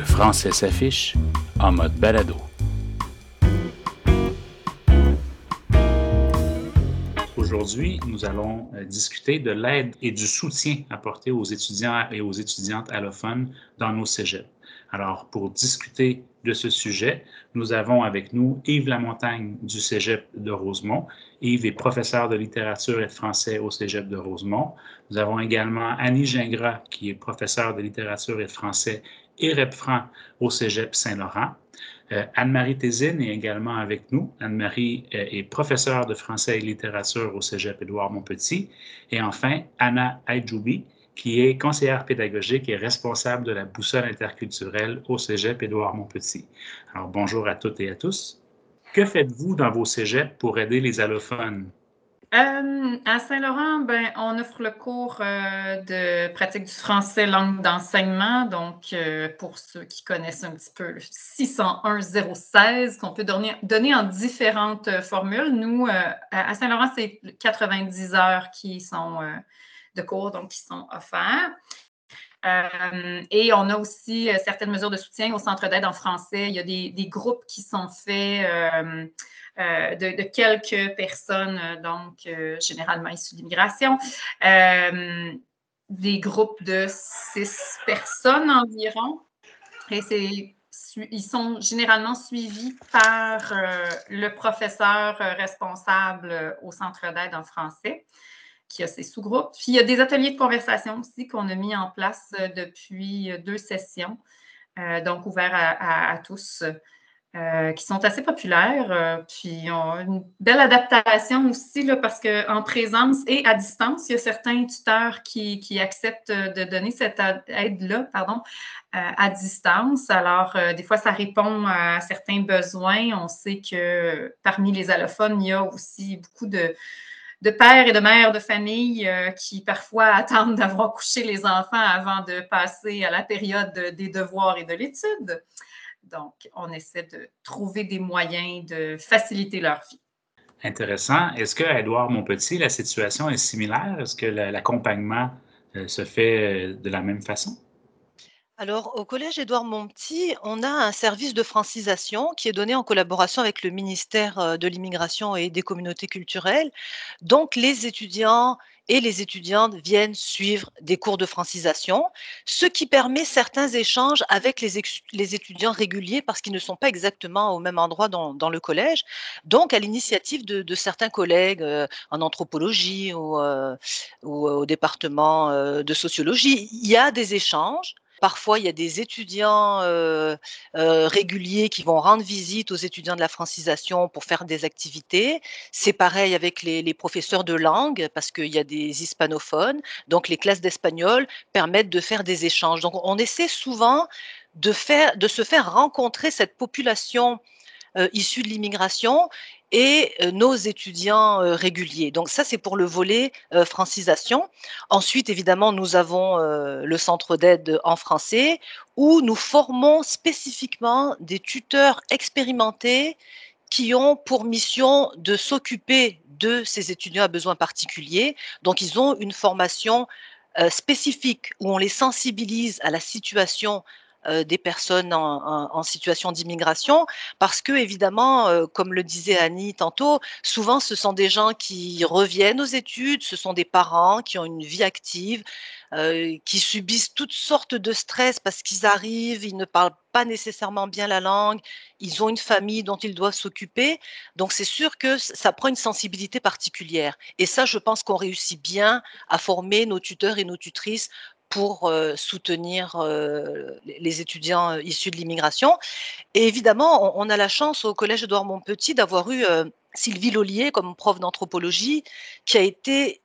Le français s'affiche en mode balado. Aujourd'hui, nous allons euh, discuter de l'aide et du soutien apporté aux étudiants et aux étudiantes allophones dans nos cégeps. Alors, pour discuter de ce sujet, nous avons avec nous Yves Lamontagne du Cégep de Rosemont. Yves est professeur de littérature et de français au Cégep de Rosemont. Nous avons également Annie Gingras, qui est professeure de littérature et de français et REPFRAN au Cégep Saint-Laurent. Euh, Anne-Marie Tézine est également avec nous. Anne-Marie euh, est professeure de français et littérature au Cégep Édouard-Montpetit. Et enfin, Anna Aïdjoubi, qui est conseillère pédagogique et responsable de la boussole interculturelle au Cégep Édouard-Montpetit. Alors, bonjour à toutes et à tous. Que faites-vous dans vos cégeps pour aider les allophones? Euh, à Saint-Laurent, ben, on offre le cours euh, de pratique du français langue d'enseignement. Donc, euh, pour ceux qui connaissent un petit peu le 601-016, qu'on peut donner, en différentes formules. Nous, à Saint-Laurent, c'est 90 heures qui sont de cours, donc qui sont offerts. et on a aussi certaines mesures de soutien au centre d'aide en français. Il y a des, groupes qui sont faits de, quelques personnes, euh, donc euh, généralement issues d'immigration, des groupes de six personnes environ. Et c'est ils sont généralement suivis par le professeur responsable au centre d'aide en français, qui a ses sous-groupes. Puis il y a des ateliers de conversation aussi qu'on a mis en place depuis deux sessions, donc ouverts à tous. Euh, qui sont assez populaires. Euh, puis ont une belle adaptation aussi, là, parce qu'en présence et à distance, il y a certains tuteurs qui, acceptent de donner cette aide-là pardon, euh, à distance. Alors, des fois, ça répond à certains besoins. On sait que parmi les allophones, il y a aussi beaucoup de, de pères et de mères de famille qui parfois attendent d'avoir couché les enfants avant de passer à la période des devoirs et de l'étude. Donc, on essaie de trouver des moyens de faciliter leur vie. Intéressant. Est-ce qu'à Édouard Montpetit, la situation est similaire? Est-ce que l'accompagnement euh, se fait euh, de la même façon? Alors, au Collège Édouard Montpetit, on a un service de francisation qui est donné en collaboration avec le ministère euh, de l'Immigration et des communautés culturelles. Donc, les étudiants et les étudiantes viennent suivre des cours de francisation, ce qui permet certains échanges avec les, les étudiants réguliers parce qu'ils ne sont pas exactement au même endroit dans, le collège. Donc, à l'initiative de, certains collègues euh, en anthropologie ou, euh, ou, au département euh, de sociologie, il y a des échanges. Parfois, il y a des étudiants réguliers qui vont rendre visite aux étudiants de la francisation pour faire des activités. C'est pareil avec les, professeurs de langue parce qu'il y a des hispanophones. Donc, les classes d'espagnol permettent de faire des échanges. Donc, on essaie souvent de, faire, de se faire rencontrer cette population euh, issue de l'immigration et nos étudiants réguliers. Donc ça, c'est pour le volet francisation. Ensuite, évidemment, nous avons le centre d'aide en français où nous formons spécifiquement des tuteurs expérimentés qui ont pour mission de s'occuper de ces étudiants à besoins particuliers. Donc, ils ont une formation spécifique où on les sensibilise à la situation euh, des personnes en, situation d'immigration, parce que évidemment, euh, comme le disait Annie tantôt, souvent ce sont des gens qui reviennent aux études, ce sont des parents qui ont une vie active, euh, qui subissent toutes sortes de stress parce qu'ils arrivent, ils ne parlent pas nécessairement bien la langue, ils ont une famille dont ils doivent s'occuper. Donc c'est sûr que ça prend une sensibilité particulière. Et ça, je pense qu'on réussit bien à former nos tuteurs et nos tutrices pour soutenir les étudiants issus de l'immigration. Et évidemment, on, a la chance au Collège Édouard Montpetit d'avoir eu Sylvie Lollier comme prof d'anthropologie qui a été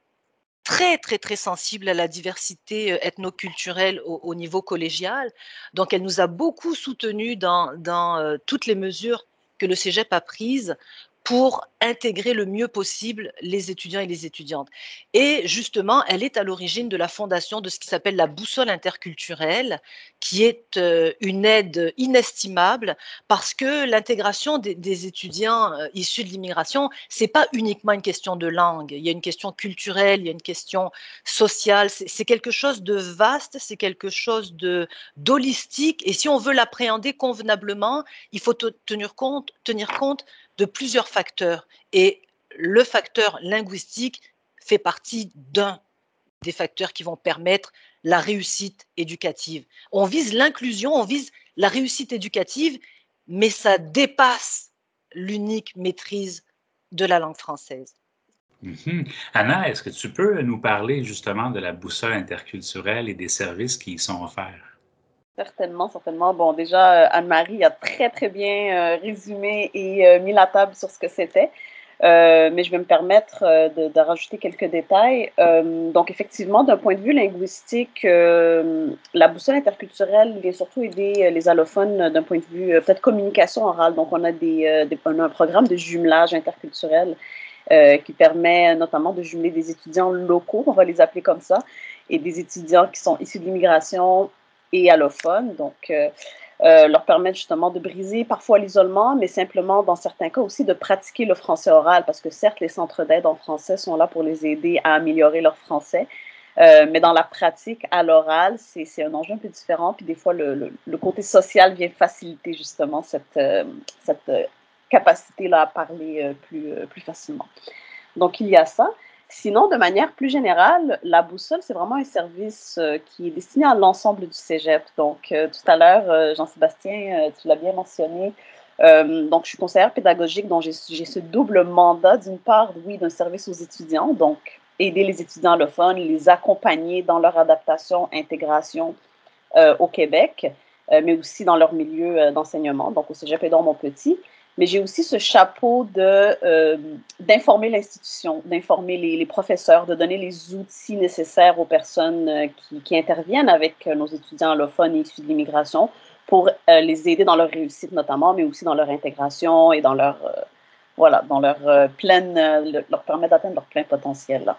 très, très, très sensible à la diversité ethnoculturelle au, au niveau collégial. Donc, elle nous a beaucoup soutenus dans, dans toutes les mesures que le Cégep a prises pour intégrer le mieux possible les étudiants et les étudiantes. Et justement, elle est à l'origine de la fondation de ce qui s'appelle la boussole interculturelle, qui est euh, une aide inestimable parce que l'intégration des, étudiants euh, issus de l'immigration, c'est pas uniquement une question de langue. Il y a une question culturelle, il y a une question sociale. C'est quelque chose de vaste, c'est quelque chose de d'holistique. Et si on veut l'appréhender convenablement, il faut tenir compte, tenir compte de plusieurs facteurs. Et le facteur linguistique fait partie d'un des facteurs qui vont permettre la réussite éducative. On vise l'inclusion, on vise la réussite éducative, mais ça dépasse l'unique maîtrise de la langue française. Mhm. Anna, est-ce que tu peux nous parler justement de la boussole interculturelle et des services qui y sont offerts? Certainement, certainement. Bon, déjà, euh, Anne-Marie a très, très bien euh, résumé et euh, mis la table sur ce que c'était. mais je vais me permettre de, rajouter quelques détails. donc, effectivement, d'un point de vue linguistique, la boussole interculturelle vient surtout aider les allophones d'un point de vue peut-être communication orale. Donc, on a, des, on a un programme de jumelage interculturel qui permet notamment de jumeler des étudiants locaux, on va les appeler comme ça, et des étudiants qui sont issus de l'immigration et allophones. Donc, euh, euh, leur permettre justement de briser parfois l'isolement, mais simplement, dans certains cas aussi, de pratiquer le français oral, parce que certes, les centres d'aide en français sont là pour les aider à améliorer leur français, euh, mais dans la pratique, à l'oral, c'est un enjeu un peu différent. Puis des fois, le, le, côté social vient faciliter justement cette, cette capacité-là à parler plus, plus facilement. Donc, il y a ça. Sinon, de manière plus générale, la boussole, c'est vraiment un service euh, qui est destiné à l'ensemble du cégep. Donc, euh, tout à l'heure, euh, Jean-Sébastien, tu l'as bien mentionné. donc, je suis conseillère pédagogique, donc j'ai ce double mandat. D'une part, oui, d'un service aux étudiants, donc aider les étudiants allophones, les accompagner dans leur adaptation, intégration au Québec, mais aussi dans leur milieu d'enseignement, donc au cégep et dans mon petit mais j'ai aussi ce chapeau de euh, d'informer l'institution, d'informer les, les, professeurs, de donner les outils nécessaires aux personnes euh, qui, qui, interviennent avec euh, nos étudiants allophones et issus de l'immigration pour les aider dans leur réussite notamment, mais aussi dans leur intégration et dans leur voilà, dans leur pleine, leur permettre d'atteindre leur plein potentiel. Là.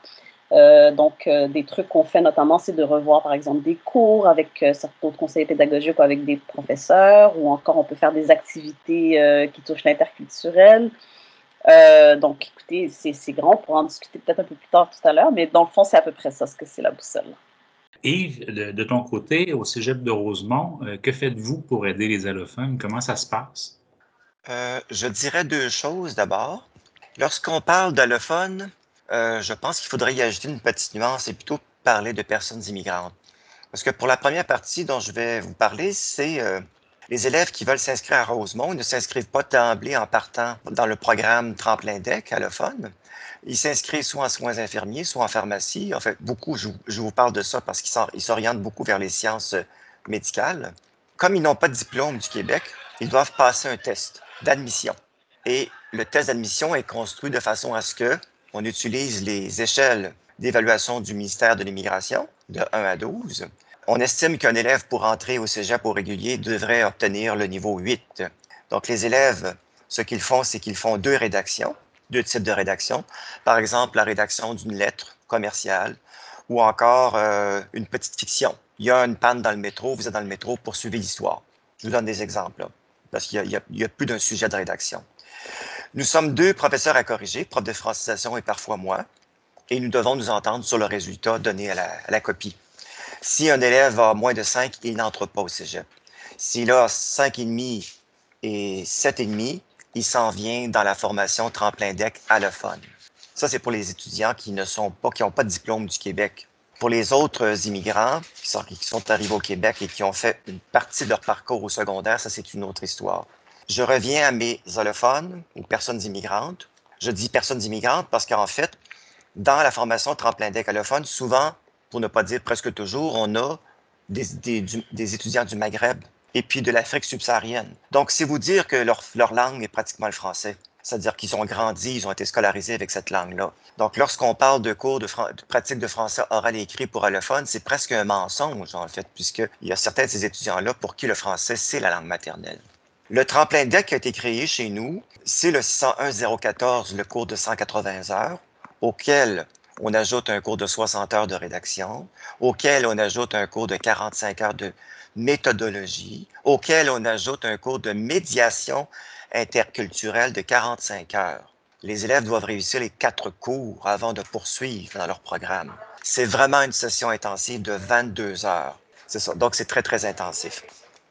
Euh, donc, euh, des trucs qu'on fait notamment, c'est de revoir, par exemple, des cours avec euh, certains autres conseillers pédagogiques ou avec des professeurs, ou encore on peut faire des activités qui touchent l'interculturel. donc, écoutez, c'est grand, on pourra en discuter peut-être un peu plus tard tout à l'heure, mais dans le fond, c'est à peu près ça ce que c'est la boussole. Yves, de, de, ton côté, au cégep de Rosemont, que faites-vous pour aider les allophones? Comment ça se passe? je dirais deux choses d'abord. Lorsqu'on parle d'allophones, euh, je pense qu'il faudrait y ajouter une petite nuance et plutôt parler de personnes immigrantes. Parce que pour la première partie dont je vais vous parler, c'est euh, les élèves qui veulent s'inscrire à Rosemont ne s'inscrivent pas d'emblée en partant dans le programme Tremplin DEC allophone. Ils s'inscrivent soit en soins infirmiers, soit en pharmacie. En fait, beaucoup, je, vous parle de ça parce qu'ils s'orientent beaucoup vers les sciences euh, médicales. Comme ils n'ont pas de diplôme du Québec, ils doivent passer un test d'admission. Et le test d'admission est construit de façon à ce que on utilise les échelles d'évaluation du ministère de l'Immigration de 1 à 12. On estime qu'un élève pour entrer au cégep au régulier devrait obtenir le niveau 8. Donc, les élèves, ce qu'ils font, c'est qu'ils font deux rédactions, deux types de rédactions. Par exemple, la rédaction d'une lettre commerciale ou encore euh, une petite fiction. Il y a une panne dans le métro, vous êtes dans le métro, poursuivez l'histoire. Je vous donne des exemples, parce qu'il y, a plus d'un sujet de rédaction. Nous sommes deux professeurs à corriger, prof de francisation et parfois moi, et nous devons nous entendre sur le résultat donné à la, copie. Si un élève a moins de 5, il n'entre pas au cégep. S'il a 5,5 et 7,5, il s'en vient dans la formation tremplin deck allophone. Ça, c'est pour les étudiants qui ne sont pas, qui n'ont pas de diplôme du Québec. Pour les autres immigrants qui sont, qui sont arrivés au Québec et qui ont fait une partie de leur parcours au secondaire, ça, c'est une autre histoire. Je reviens à mes allophones ou personnes immigrantes. Je dis personnes immigrantes parce qu'en fait, dans la formation tremplin deck allophone, souvent, pour ne pas dire presque toujours, on a des, étudiants du Maghreb et puis de l'Afrique subsaharienne. Donc, c'est vous dire que leur, langue est pratiquement le français. C'est-à-dire qu'ils ont grandi, ils ont été scolarisés avec cette langue-là. Donc, lorsqu'on parle de cours de, de, pratique de français oral et écrit pour allophone, c'est presque un mensonge, en fait, puisqu'il y a certains de ces étudiants-là pour qui le français, c'est la langue maternelle. Le tremplin deck qui a été créé chez nous, c'est le 601-014, le cours de 180 heures, auquel on ajoute un cours de 60 heures de rédaction, auquel on ajoute un cours de 45 heures de méthodologie, auquel on ajoute un cours de médiation interculturelle de 45 heures. Les élèves doivent réussir les quatre cours avant de poursuivre dans leur programme. C'est vraiment une session intensive de 22 heures. C'est ça. Donc, c'est très, très intensif.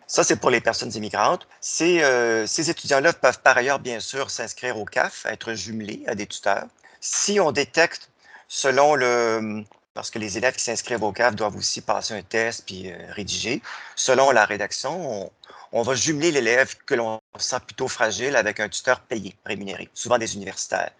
Ça, c'est pour les personnes immigrantes. Ces, euh, ces étudiants-là peuvent par ailleurs, bien sûr, s'inscrire au CAF, être jumelés à des tuteurs. Si on détecte, selon le... Parce que les élèves qui s'inscrivent au CAF doivent aussi passer un test puis euh, rédiger. Selon la rédaction, on, va jumeler l'élève que l'on sent plutôt fragile avec un tuteur payé, rémunéré, souvent des universitaires,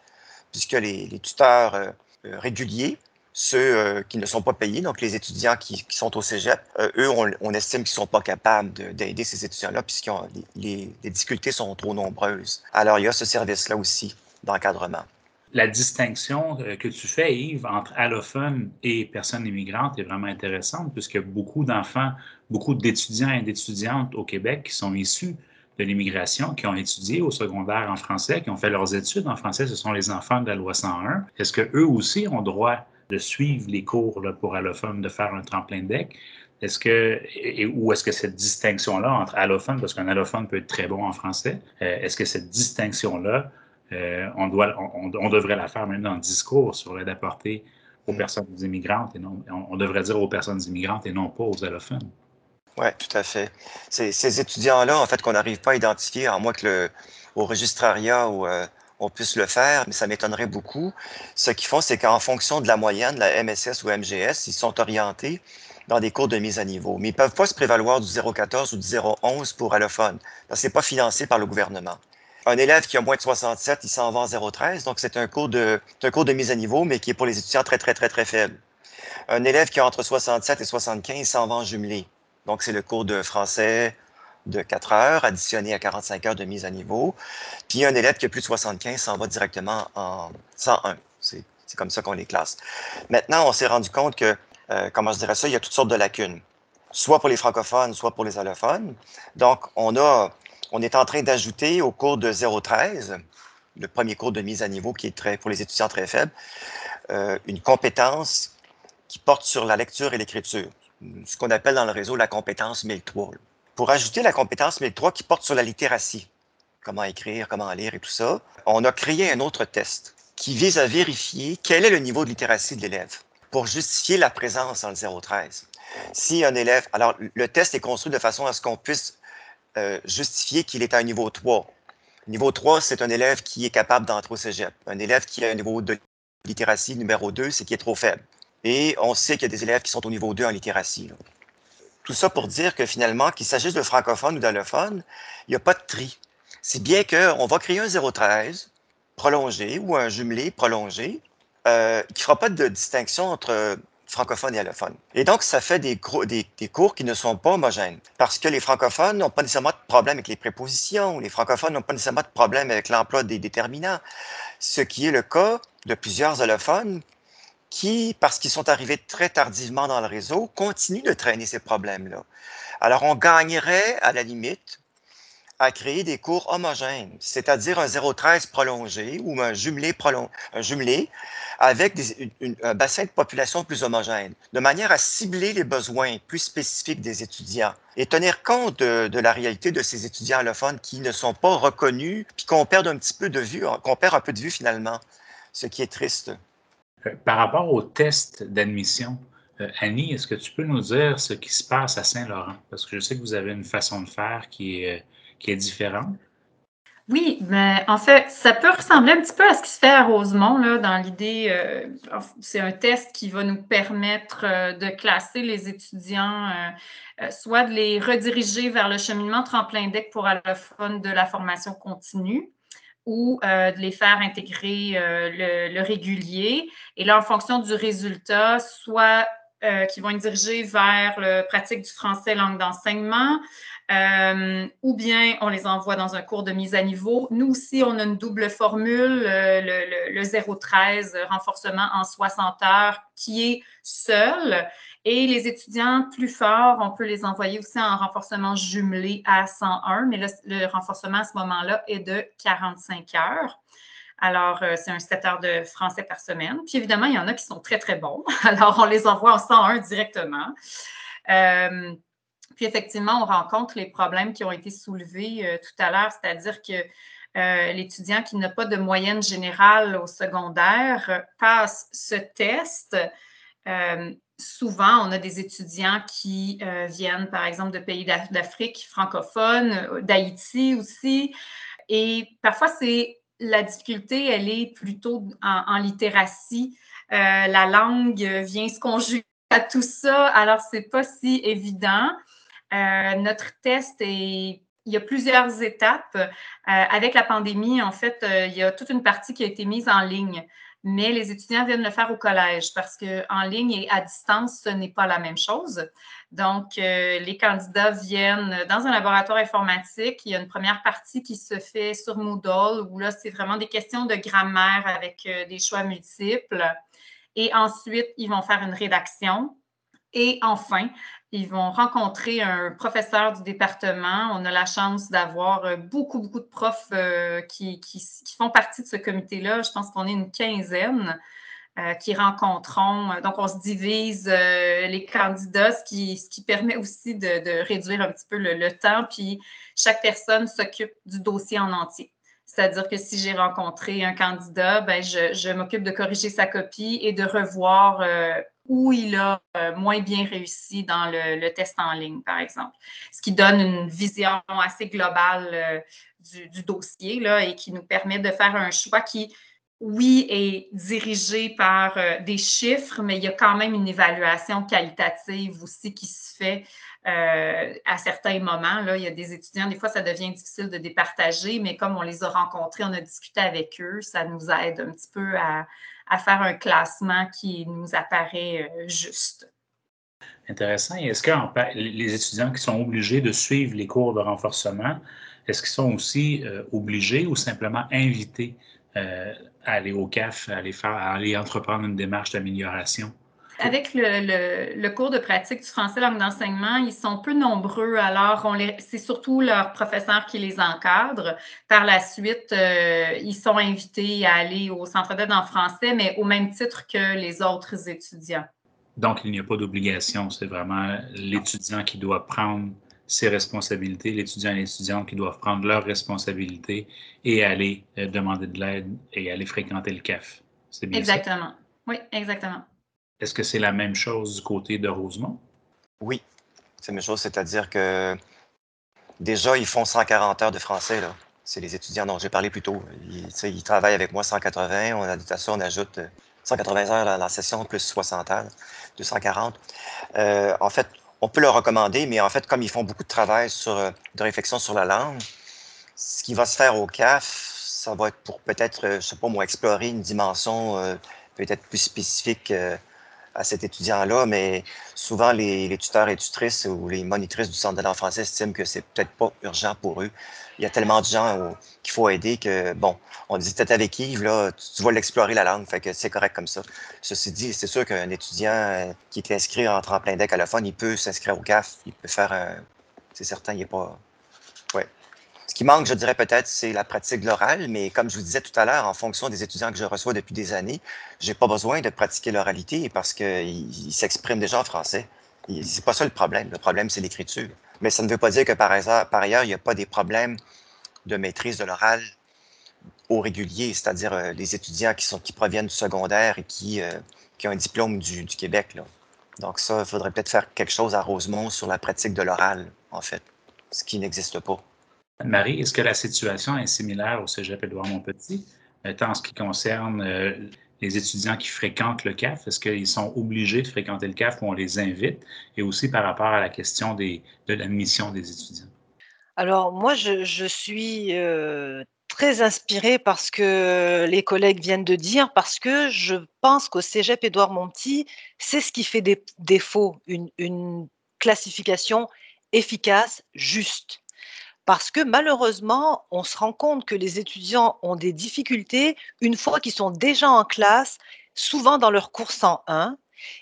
puisque les, tuteurs euh, réguliers, ceux euh, qui ne sont pas payés, donc les étudiants qui, sont au cégep, eux, on, estime qu'ils ne sont pas capables d'aider ces étudiants-là puisque les, les difficultés sont trop nombreuses. Alors, il y a ce service-là aussi d'encadrement la distinction euh, que tu fais, Yves, entre allophones et personnes immigrantes est vraiment intéressante puisque beaucoup d'enfants, beaucoup d'étudiants et d'étudiantes au Québec qui sont issus de l'immigration, qui ont étudié au secondaire en français, qui ont fait leurs études en français, ce sont les enfants de la loi 101. Est-ce qu'eux aussi ont droit de suivre les cours pour allophones, de faire un tremplin deck? Est-ce que, ou est-ce que cette distinction-là entre allophones, parce qu'un allophone peut être très bon en français, euh, est-ce que cette distinction-là euh, on, doit, on, devrait la faire même dans le discours sur l'aide apportée aux mm. personnes immigrantes et non, on, devrait dire aux personnes immigrantes et non pas aux allophones. Oui, tout à fait. Ces, étudiants-là, en fait, qu'on n'arrive pas à identifier, à moins que le, au registrariat ou euh, on puisse le faire, mais ça m'étonnerait beaucoup. Ce qu'ils font, c'est qu'en fonction de la moyenne, la MSS ou MGS, ils sont orientés dans des cours de mise à niveau. Mais ils ne peuvent pas se prévaloir du 014 ou du 011 pour que ce n'est pas financé par le gouvernement un élève qui a moins de 67, il s'en va en 0,13. Donc, c'est un, cours de, un cours de mise à niveau, mais qui est pour les étudiants très, très, très, très faible. Un élève qui a entre 67 et 75, il s'en va en jumelé. Donc, c'est le cours de français de 4 heures, additionné à 45 heures de mise à niveau. Puis, un élève qui a plus de 75 s'en va directement en 101. C'est comme ça qu'on les classe. Maintenant, on s'est rendu compte que, euh, comment je dirais ça, il y a toutes sortes de lacunes, soit pour les francophones, soit pour les allophones. Donc, on a on est en train d'ajouter au cours de 013, le premier cours de mise à niveau qui est très, pour les étudiants très faibles, euh, une compétence qui porte sur la lecture et l'écriture, ce qu'on appelle dans le réseau la compétence 1003. Pour ajouter la compétence 1003 qui porte sur la littératie, comment écrire, comment lire et tout ça, on a créé un autre test qui vise à vérifier quel est le niveau de littératie de l'élève pour justifier la présence dans le 013. Si un élève, alors le test est construit de façon à ce qu'on puisse euh, justifier qu'il est à un niveau 3. Niveau 3, c'est un élève qui est capable d'entrer au cégep. Un élève qui a un niveau de littératie numéro 2, c'est qui est trop faible. Et on sait qu'il y a des élèves qui sont au niveau 2 en littératie. Tout ça pour dire que finalement, qu'il s'agisse de francophone ou d'allophone, il n'y a pas de tri. C'est bien qu'on va créer un 013 prolongé ou un jumelé prolongé euh, qui ne fera pas de distinction entre francophones et allophones. Et donc, ça fait des, des, cours qui ne sont pas homogènes parce que les francophones n'ont pas nécessairement de problème avec les prépositions, les francophones n'ont pas nécessairement de problème avec l'emploi des déterminants, ce qui est le cas de plusieurs allophones qui, parce qu'ils sont arrivés très tardivement dans le réseau, continuent de traîner ces problèmes-là. Alors, on gagnerait, à la limite, à créer des cours homogènes, c'est-à-dire un 0,13 prolongé ou un jumelé, prolong, un jumelé avec un bassin de population plus homogène, de manière à cibler les besoins plus spécifiques des étudiants et tenir compte de, la réalité de ces étudiants allophones qui ne sont pas reconnus, puis qu'on perd un petit peu de vue, qu'on perd un peu de vue finalement, ce qui est triste. Euh, par rapport au test d'admission, euh, Annie, est-ce que tu peux nous dire ce qui se passe à Saint-Laurent? Parce que je sais que vous avez une façon de faire qui est, est différente. Oui, mais en fait, ça peut ressembler un petit peu à ce qui se fait à Rosemont, dans l'idée, euh, c'est un test qui va nous permettre euh, de classer les étudiants, euh, soit de les rediriger vers le cheminement tremplin deck pour allophones de la formation continue, ou de les faire intégrer le, le, régulier. Et là, en fonction du résultat, soit qui vont être dirigés vers la pratique du français langue d'enseignement, Euh, ou bien on les envoie dans un cours de mise à niveau. Nous aussi, on a une double formule, euh, le, le, le 013 renforcement en 60 heures, qui est seul. Et les étudiants plus forts, on peut les envoyer aussi en renforcement jumelé à 101, mais le renforcement à ce moment-là est de 45 heures. Alors, euh, c'est un 7 heures de français par semaine. Puis évidemment, il y en a qui sont très, très bons. Alors, on les envoie en 101 directement. Euh, puis effectivement, on rencontre les problèmes qui ont été soulevés euh, tout à l'heure, c'est-à-dire que l'étudiant qui n'a pas de moyenne générale au secondaire passe ce test. Souvent, on a des étudiants qui viennent, par exemple, de pays d'Afrique francophone, d'Haïti aussi. Et parfois, c'est la difficulté, elle est plutôt en, littératie. Euh, la langue vient se conjuguer à tout ça, alors ce n'est pas si évident. Euh, notre test est il y a plusieurs étapes. Euh, avec la pandémie, en fait, il y a toute une partie qui a été mise en ligne mais les étudiants viennent le faire au collège parce qu'en ligne et à distance, ce n'est pas la même chose. Donc, euh, les candidats viennent dans un laboratoire informatique. Il y a une première partie qui se fait sur Moodle où là, c'est vraiment des questions de grammaire avec euh, des choix multiples. Et ensuite, ils vont faire une rédaction. Et enfin, ils vont rencontrer un professeur du département. On a la chance d'avoir euh, beaucoup, beaucoup de profs euh, qui, font partie de ce comité-là. Je pense qu'on est une quinzaine euh, qui rencontrons. Donc, on se divise les candidats, ce qui, ce qui permet aussi de, réduire un petit peu le, temps. Puis, chaque personne s'occupe du dossier en entier. C'est-à-dire que si j'ai rencontré un candidat, ben je, m'occupe de corriger sa copie et de revoir où il a euh, moins bien réussi dans le, test en ligne, par exemple. Ce qui donne une vision assez globale euh, du, dossier là, et qui nous permet de faire un choix qui, oui, est dirigé par euh, des chiffres, mais il y a quand même une évaluation qualitative aussi qui se fait à certains moments. Il y a des étudiants, des fois, ça devient difficile de départager, mais comme on les a rencontrés, on a discuté avec eux, ça nous aide un petit peu à, faire un classement qui nous apparaît euh, juste. Intéressant. est-ce que les étudiants qui sont obligés de suivre les cours de renforcement, est-ce qu'ils sont aussi euh, obligés ou simplement invités euh, à aller au CAF, à aller, faire, à aller entreprendre une démarche d'amélioration? Avec le, cours de pratique du français langue d'enseignement, ils sont peu nombreux, alors c'est surtout leurs professeurs qui les encadrent. Par la suite, euh, ils sont invités à aller au centre d'aide en français, mais au même titre que les autres étudiants. Donc, il n'y a pas d'obligation, c'est vraiment l'étudiant qui doit prendre ses responsabilités, l'étudiant et l'étudiante qui doivent prendre leurs responsabilités et aller euh, demander de l'aide et aller fréquenter le CAF. C'est bien Exactement. Oui, exactement. Est-ce que c'est la même chose du côté de Rosemont? Oui, c'est la même chose, c'est-à-dire que déjà, ils font 140 heures de français. Là. C'est les étudiants dont j'ai parlé plus tôt. Ils, travaillent avec moi 180. On a, de on ajoute 180 heures dans la session plus 60 heures, 240. Euh, en fait, on peut leur recommander, mais en fait, comme ils font beaucoup de travail sur, de réflexion sur la langue, ce qui va se faire au CAF, ça va être pour peut-être, je sais pas moi, explorer une dimension euh, peut-être plus spécifique euh, à cet étudiant-là, mais souvent les, tuteurs et tutrices ou les monitrices du centre de estiment que c'est peut-être pas urgent pour eux. Il y a tellement de gens qu'il faut aider que, bon, on dit peut-être avec Yves, là, tu, vas l'explorer la langue, fait que c'est correct comme ça. Ceci dit, c'est sûr qu'un étudiant euh, qui est inscrit en tremplin deck il peut s'inscrire au CAF, il peut faire un. C'est certain, il n'est pas. Ce qui manque, je dirais peut-être, c'est la pratique de l'oral, mais comme je vous disais tout à l'heure, en fonction des étudiants que je reçois depuis des années, je n'ai pas besoin de pratiquer l'oralité parce qu'ils s'expriment déjà en français. C'est pas ça le problème. Le problème, c'est l'écriture. Mais ça ne veut pas dire que par, ailleurs, il n'y a pas des problèmes de maîtrise de l'oral au régulier, c'est-à-dire euh, les étudiants qui, proviennent du secondaire et qui, euh, ont un diplôme du, Québec. Donc ça, il faudrait peut-être faire quelque chose à Rosemont sur la pratique de l'oral, en fait, ce qui n'existe pas. Marie, est-ce que la situation est similaire au Cégep Édouard-Montpetit, euh, tant en ce qui concerne euh, les étudiants qui fréquentent le CAF? Est-ce qu'ils sont obligés de fréquenter le CAF ou on les invite? Et aussi par rapport à la question des, de l'admission des étudiants. Alors, moi, je, suis euh, très inspirée par ce que les collègues viennent de dire, parce que je pense qu'au Cégep Édouard Montpetit, c'est ce qui fait des, défaut, une, une classification efficace, juste. Parce que malheureusement, on se rend compte que les étudiants ont des difficultés une fois qu'ils sont déjà en classe, souvent dans leur cours 101.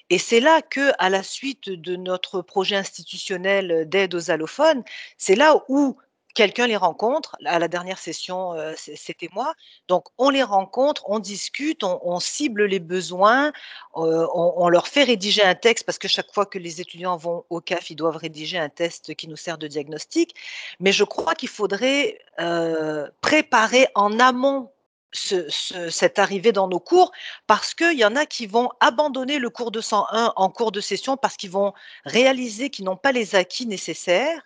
Et c'est là que, à la suite de notre projet institutionnel d'aide aux allophones, c'est là où quelqu'un les rencontre. À la dernière session, euh, c'était moi. Donc, on les rencontre, on discute, on, cible les besoins, euh, on, leur fait rédiger un texte parce que chaque fois que les étudiants vont au CAF, ils doivent rédiger un test qui nous sert de diagnostic. Mais je crois qu'il faudrait euh, préparer en amont cette arrivée dans nos cours parce qu'il y en a qui vont abandonner le cours de 101 en cours de session parce qu'ils vont réaliser qu'ils n'ont pas les acquis nécessaires.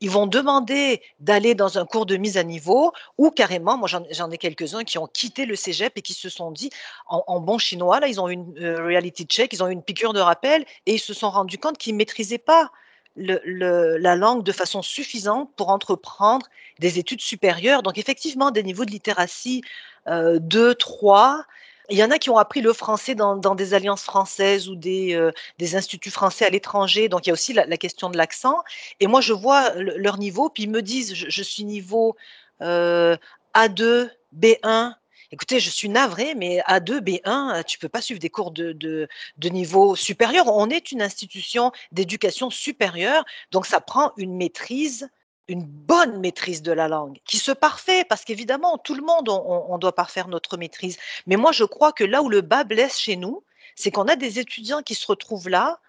Ils vont demander d'aller dans un cours de mise à niveau ou carrément, moi j'en ai quelques-uns qui ont quitté le cégep et qui se sont dit, en, bon chinois, là, ils ont une euh, reality check, ils ont une piqûre de rappel et ils se sont rendus compte qu'ils ne maîtrisaient pas la langue de façon suffisante pour entreprendre des études supérieures. Donc effectivement, des niveaux de littératie 2, 3. Il y en a qui ont appris le français dans, des alliances françaises ou des, euh, des instituts français à l'étranger. Donc, il y a aussi la, question de l'accent. Et moi, je vois leur niveau, puis ils me disent, je, suis niveau euh, A2, B1. Écoutez, je suis navré, mais A2, B1, tu peux pas suivre des cours de, de, de niveau supérieur. On est une institution d'éducation supérieure, donc ça prend une maîtrise une bonne maîtrise de la langue, qui se parfait, parce qu'évidemment, tout le monde, on, doit parfaire notre maîtrise. Mais moi, je crois que là où le bas blesse chez nous, c'est qu'on a des étudiants qui se retrouvent là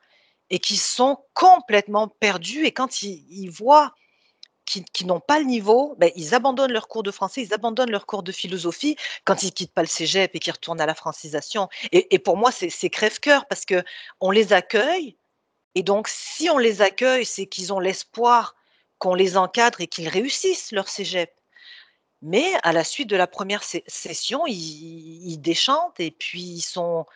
et qui sont complètement perdus. Et quand ils, voient qu'ils n'ont pas le niveau, ben, ils abandonnent leur cours de français, ils abandonnent leur cours de philosophie quand ils quittent pas le cégep et qu'ils retournent à la francisation. Et, et pour moi, c'est crève-cœur parce que on les accueille. Et donc, si on les accueille, c'est qu'ils ont l'espoir qu'on les encadre et qu'ils réussissent leur cégep. Mais à la suite de la première session, ils, déchantent et puis ils, sont,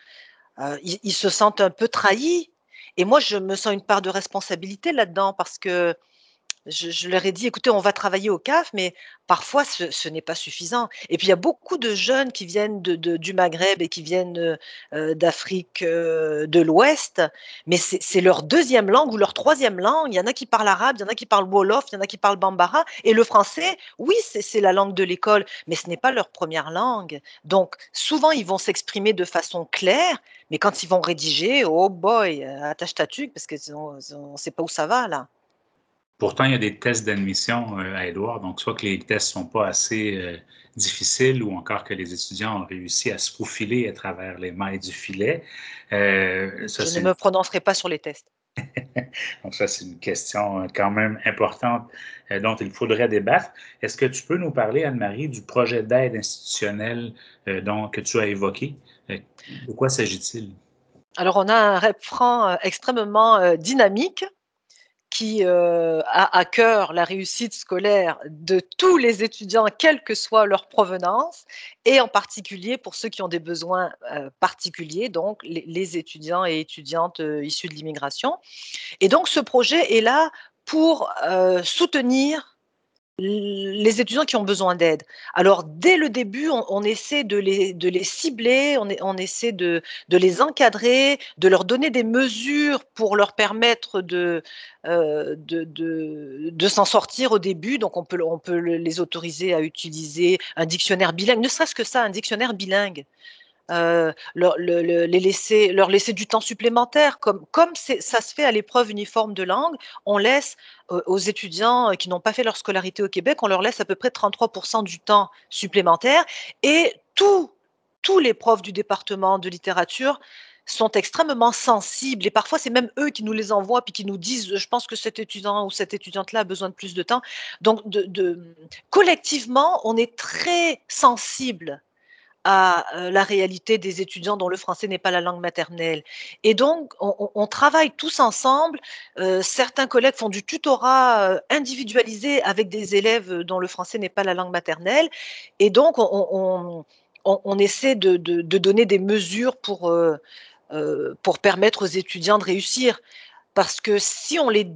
euh, ils, se sentent un peu trahis. Et moi, je me sens une part de responsabilité là-dedans parce que je, leur ai dit, écoutez, on va travailler au CAF, mais parfois ce, n'est pas suffisant. Et puis il y a beaucoup de jeunes qui viennent du Maghreb et qui viennent euh, d'Afrique euh, de l'Ouest, mais c'est leur deuxième langue ou leur troisième langue. Il y en a qui parlent arabe, il y en a qui parlent wolof, il y en a qui parlent bambara. Et le français, oui, c'est la langue de l'école, mais ce n'est pas leur première langue. Donc souvent, ils vont s'exprimer de façon claire, mais quand ils vont rédiger, oh boy, attache ta tuque, parce qu'on ne sait pas où ça va là. Pourtant, il y a des tests d'admission euh, à Edouard, donc soit que les tests ne sont pas assez euh, difficiles ou encore que les étudiants ont réussi à se faufiler à travers les mailles du filet. Euh, Je ne me prononcerai pas sur les tests. donc ça, c'est une question quand même importante dont il faudrait débattre. Est-ce que tu peux nous parler, Anne-Marie, du projet d'aide institutionnelle dont, que tu as évoqué? de quoi s'agit-il? Alors, on a un refrain extrêmement dynamique qui euh, a à cœur la réussite scolaire de tous les étudiants, quelle que soit leur provenance, et en particulier pour ceux qui ont des besoins euh, particuliers, donc les, étudiants et étudiantes euh, issus de l'immigration. Et donc ce projet est là pour soutenir les étudiants qui ont besoin d'aide. Alors, dès le début, on, essaie de les, cibler, on, essaie de, les encadrer, de leur donner des mesures pour leur permettre de, euh, s'en sortir au début. Donc, on peut les autoriser à utiliser un dictionnaire bilingue, ne serait-ce que ça, un dictionnaire bilingue. Euh, leur, les laisser, leur laisser du temps supplémentaire. Comme, comme ça se fait à l'épreuve uniforme de langue, on laisse euh, aux étudiants qui n'ont pas fait leur scolarité au Québec, on leur laisse à peu près 33% du temps supplémentaire. Et tous, tous les profs du département de littérature sont extrêmement sensibles et parfois c'est même eux qui nous les envoient puis qui nous disent je pense que cet étudiant ou cette étudiante là a besoin de plus de temps donc de collectivement on est très sensible à la réalité des étudiants dont le français n'est pas la langue maternelle. Et donc, on, travaille tous ensemble. Certains collègues font du tutorat individualisé avec des élèves dont le français n'est pas la langue maternelle. Et donc, on, essaie de, donner des mesures pour, permettre aux étudiants de réussir. Parce que si on les,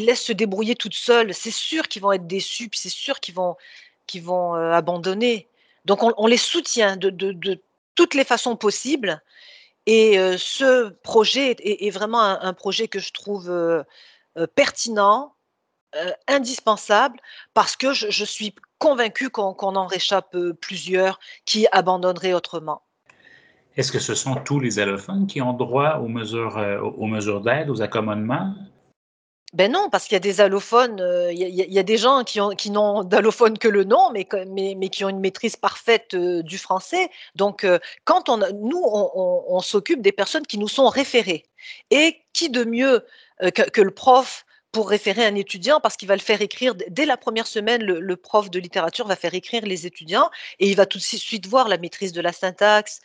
laisse se débrouiller toutes seules, c'est sûr qu'ils vont être déçus, puis c'est sûr qu'ils vont abandonner. Donc on, les soutient de, toutes les façons possibles. Et euh, ce projet est, vraiment un, projet que je trouve euh, pertinent, indispensable, parce que je, suis convaincue qu'on en réchappe plusieurs qui abandonneraient autrement. Est-ce que ce sont tous les allophones qui ont droit aux mesures, aux mesures d'aide, aux accommodements? Ben non, parce qu'il y a des allophones, euh, il y, a des gens qui, ont, qui n'ont d'allophone que le nom, mais, mais, mais, qui ont une maîtrise parfaite euh, du français. Donc, euh, quand on, nous, on, s'occupe des personnes qui nous sont référées. Et qui de mieux que, le prof pour référer un étudiant parce qu'il va le faire écrire dès la première semaine. Le, prof de littérature va faire écrire les étudiants et il va tout de suite voir la maîtrise de la syntaxe,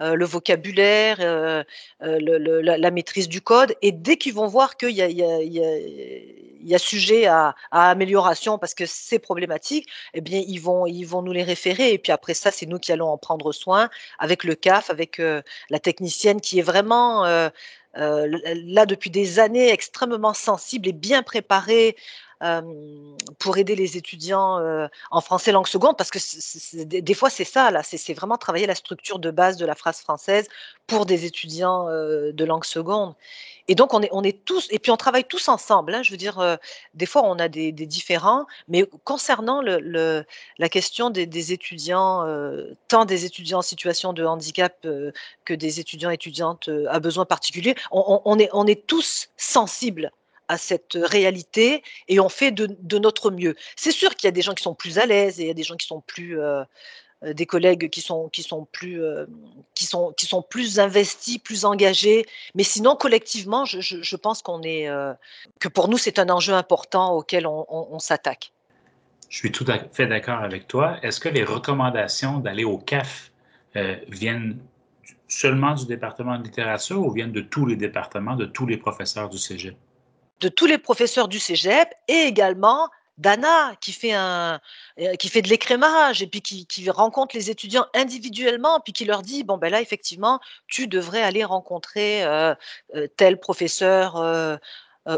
euh, le vocabulaire, euh, euh, la, maîtrise du code. Et dès qu'ils vont voir qu'il y, a sujet à, amélioration parce que c'est problématique, eh bien, ils vont, ils vont nous les référer. Et puis après ça, c'est nous qui allons en prendre soin avec le CAF, avec la technicienne qui est vraiment là depuis des années extrêmement sensible et bien préparée pour aider les étudiants en français langue seconde, parce que des fois c'est ça, là, c'est vraiment travailler la structure de base de la phrase française pour des étudiants de langue seconde. Et donc on est, tous, et puis on travaille tous ensemble. Hein, je veux dire, des fois on a des, différents, mais concernant la question des, étudiants, tant des étudiants en situation de handicap que des étudiants étudiantes à besoins particuliers, on est tous sensibles à cette réalité et on fait de, notre mieux. C'est sûr qu'il y a des gens qui sont plus à l'aise et il y a des gens qui sont plus euh, euh, des collègues qui sont qui sont plus euh, qui sont qui sont plus investis, plus engagés. Mais sinon, collectivement, je, pense qu'on est que pour nous c'est un enjeu important auquel on, s'attaque. Je suis tout à fait d'accord avec toi. Est-ce que les recommandations d'aller au CAF viennent seulement du département de littérature ou viennent de tous les départements, de tous les professeurs du Cégep? De tous les professeurs du cégep et également d'Anna qui fait un euh, qui fait de l'écrémage et puis qui, rencontre les étudiants individuellement puis qui leur dit bon ben là effectivement tu devrais aller rencontrer euh, euh, tel professeur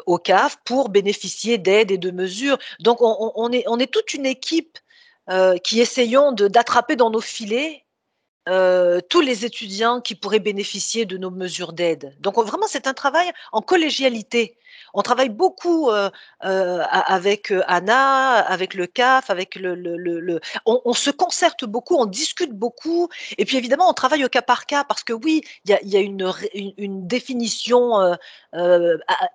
au CAF pour bénéficier d'aide et de mesures donc on, est on est toute une équipe qui essayons d'attraper dans nos filets tous les étudiants qui pourraient bénéficier de nos mesures d'aide. Donc vraiment, c'est un travail en collégialité. On travaille beaucoup avec Anna, avec le CAF, avec le. On, se concerte beaucoup, on discute beaucoup. Et puis évidemment, on travaille au cas par cas parce que oui, il y a, une, définition